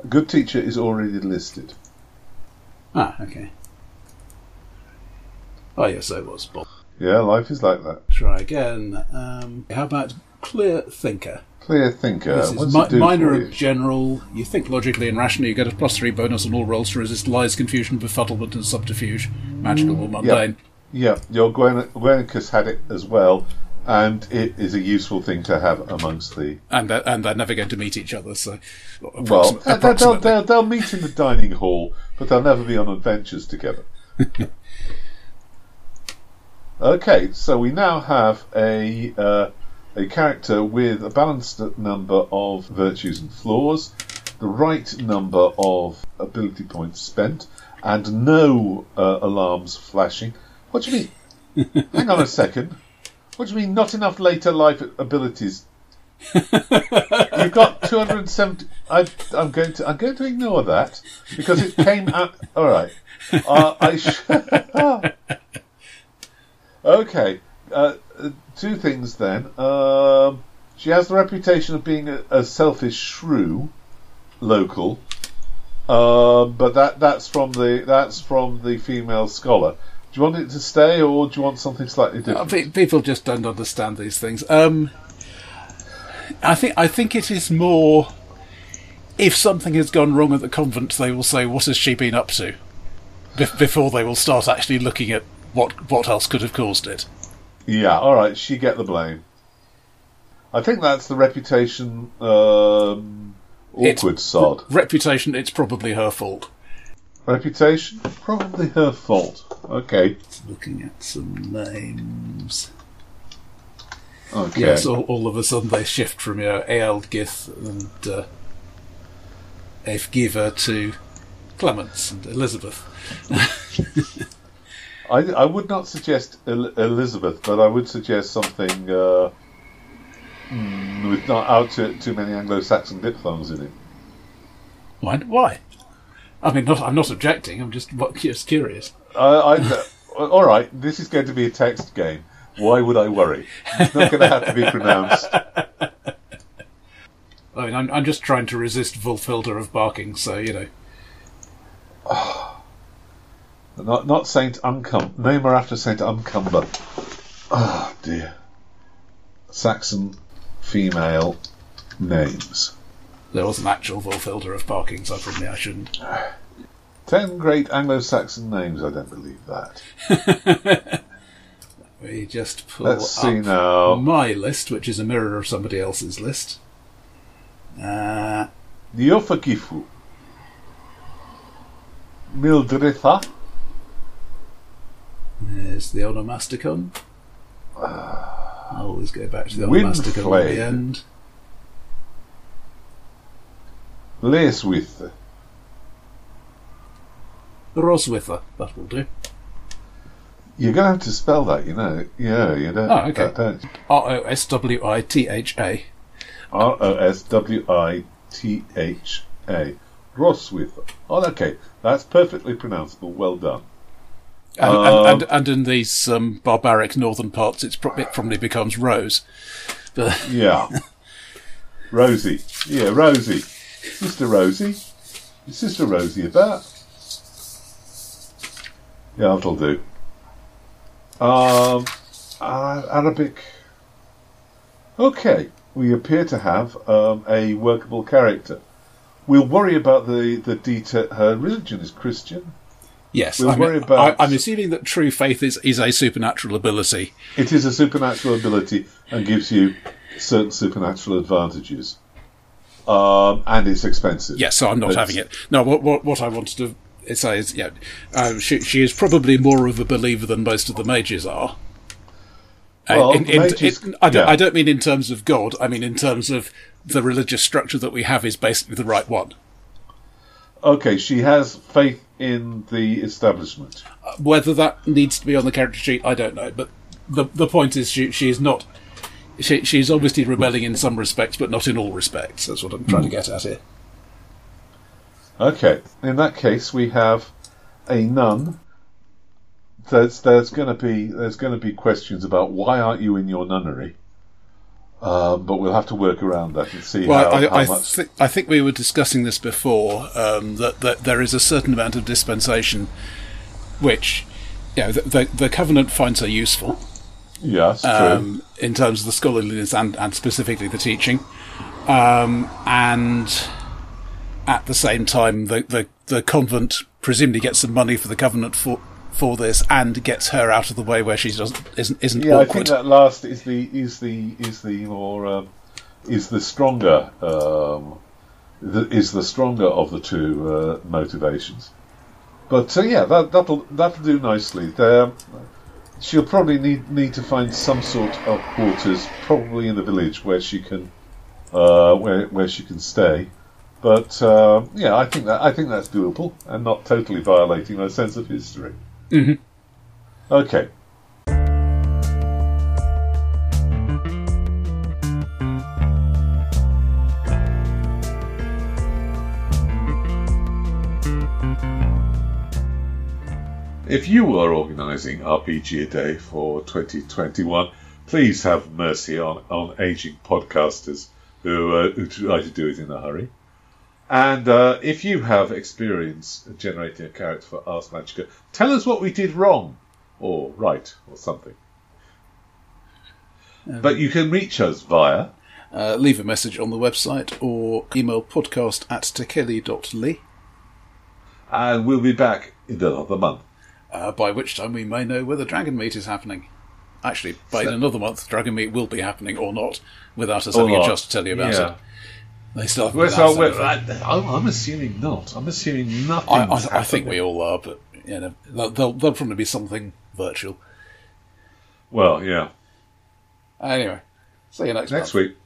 Good teacher is already listed. Ah, okay. Oh yes, I was Bob. Yeah, life is like that. Try again. Um, how about clear thinker? Clear thinker. This is What's mi- it do minor you? general. You think logically and rationally. You get a plus three bonus on all rolls to resist lies, confusion, befuddlement, and subterfuge, magical or mundane. Yeah, your Gwen- Gwenicus had it as well, and it is a useful thing to have amongst the. And they're, and they're never going to meet each other. So, Well, approxi- they'll, they'll, they'll, they'll meet in the dining hall, but they'll never be on adventures together. okay, so we now have a uh, a character with a balanced number of virtues and flaws, the right number of ability points spent, and no uh, alarms flashing. What do you mean? Hang on a second. What do you mean? Not enough later life abilities You've got 270. I, I'm going to. I'm going to ignore that because it came out. All right. Uh, I. Sh- okay. Uh, two things then. Um, she has the reputation of being a, a selfish shrew, local. Um, but that that's from the that's from the female scholar. Do you want it to stay, or do you want something slightly Uh, different? pe- People just don't understand these things. Um, I think I think it is more. If something has gone wrong at the convent, they will say, "What has she been up to?" Bef- before they will start actually looking at what what else could have caused it. Yeah, all right. She get the blame. I think that's the reputation um, awkward sod. Reputation, it's probably her fault. Reputation, probably her fault. Okay, Looking at some names. okay. Yes, all, all of a sudden they shift from you know, Ealdgith and uh, Efgiva to Clements and Elizabeth. I, I would not suggest El- Elizabeth, but I would suggest something uh, mm, with not out too, too many Anglo-Saxon diphthongs in it. Why? Why? I mean, not, I'm not objecting. I'm just what, just curious. I, I, all right, this is going to be a text game. Why would I worry? It's not going to have to be pronounced. I mean, I'm, I'm just trying to resist Wulfhilda of barking. So you know, Not not Saint Uncum. Name her after Saint Uncumber. Oh dear. Saxon female names. there was an actual Wulfhilda of barking, so probably I shouldn't. Ten great Anglo-Saxon names. I don't believe that. We just pull Let's see now. my list, which is a mirror of somebody else's list. Uh, Neofagifu. Mildritha. There's the onomasticon. I always go back to the onomasticon at Windflame. the end. Laeswith. Roswitha, that will do. You're going to have to spell that, you know. Yeah, you don't. Oh, okay. Don't. R O S W I T H A. R O S W I T H A. Roswith. Oh, okay. That's perfectly pronounceable. Well done. And, Um, and, and, and in these um, barbaric northern parts, it's pro- it probably becomes Rose. But Yeah. Rosie. Yeah, Rosie. Sister Rosie. Is Sister Rosie about? Yeah, that'll do. Um, uh, Arabic. Okay, we appear to have um, a workable character. We'll worry about the the detail. Her religion is Christian. Yes, We'll I'm, about- I, I'm assuming that true faith is, is a supernatural ability. It is a supernatural ability and gives you certain supernatural advantages. Um, and it's expensive. Yes, so I'm not It's- having it. No, what what, what I wanted to say is, yeah, uh, she, she is probably more of a believer than most of the mages are. Uh, Well, in- in- mages- in- I, don't, yeah. I don't mean in terms of God. I mean in terms of the religious structure that we have is basically the right one. Okay, she has faith in the establishment. Uh, whether that needs to be on the character sheet, I don't know. But the the point is, she she is not. She she's obviously rebelling in some respects, but not in all respects. That's what I'm trying to get at here. Okay, in that case, we have a nun. There's there's going to be there's going to be questions about why aren't you in your nunnery? Um, but we'll have to work around that and see Well, how, I, how I, much. thi- I think we were discussing this before um, that that there is a certain amount of dispensation, which, you know, the, the, the covenant finds are useful, Yes, true. um, in terms of the scholarliness and, and specifically the teaching. Um, and at the same time, the, the, the convent presumably gets some money for the covenant for for this and gets her out of the way where she doesn't isn't isn't yeah, I think that last is the is the is the more um, is the stronger um, the, is the stronger of the two uh, motivations. But uh, yeah, that that'll that'll do nicely. There, she'll probably need need to find some sort of quarters, probably in the village where she can uh, where where she can stay. But uh, yeah, I think that I think that's doable and not totally violating her sense of history. Mhm. Okay. If you are organising RPG a Day for 2021, please have mercy on, on aging podcasters who, uh, who try to do it in a hurry. And uh, if you have experience generating a character for Ars Magica, tell us what we did wrong or right or something. but you can reach us via Uh, leave a message on the website or email podcast at tekeli.ly, and we'll be back in another month. uh, by which time we may know whether Dragon Meet is happening. Actually, by So- another month, Dragon Meet will be happening or not, without us having not. a chance to tell you about Yeah. it. They still haven't so, announced well, anything. I, I'm I'm assuming not. I'm assuming nothing. I, I, I think we all are, but you know, there'll, there'll, there'll probably be something virtual. Well, yeah. Anyway, see you next, Next month. week.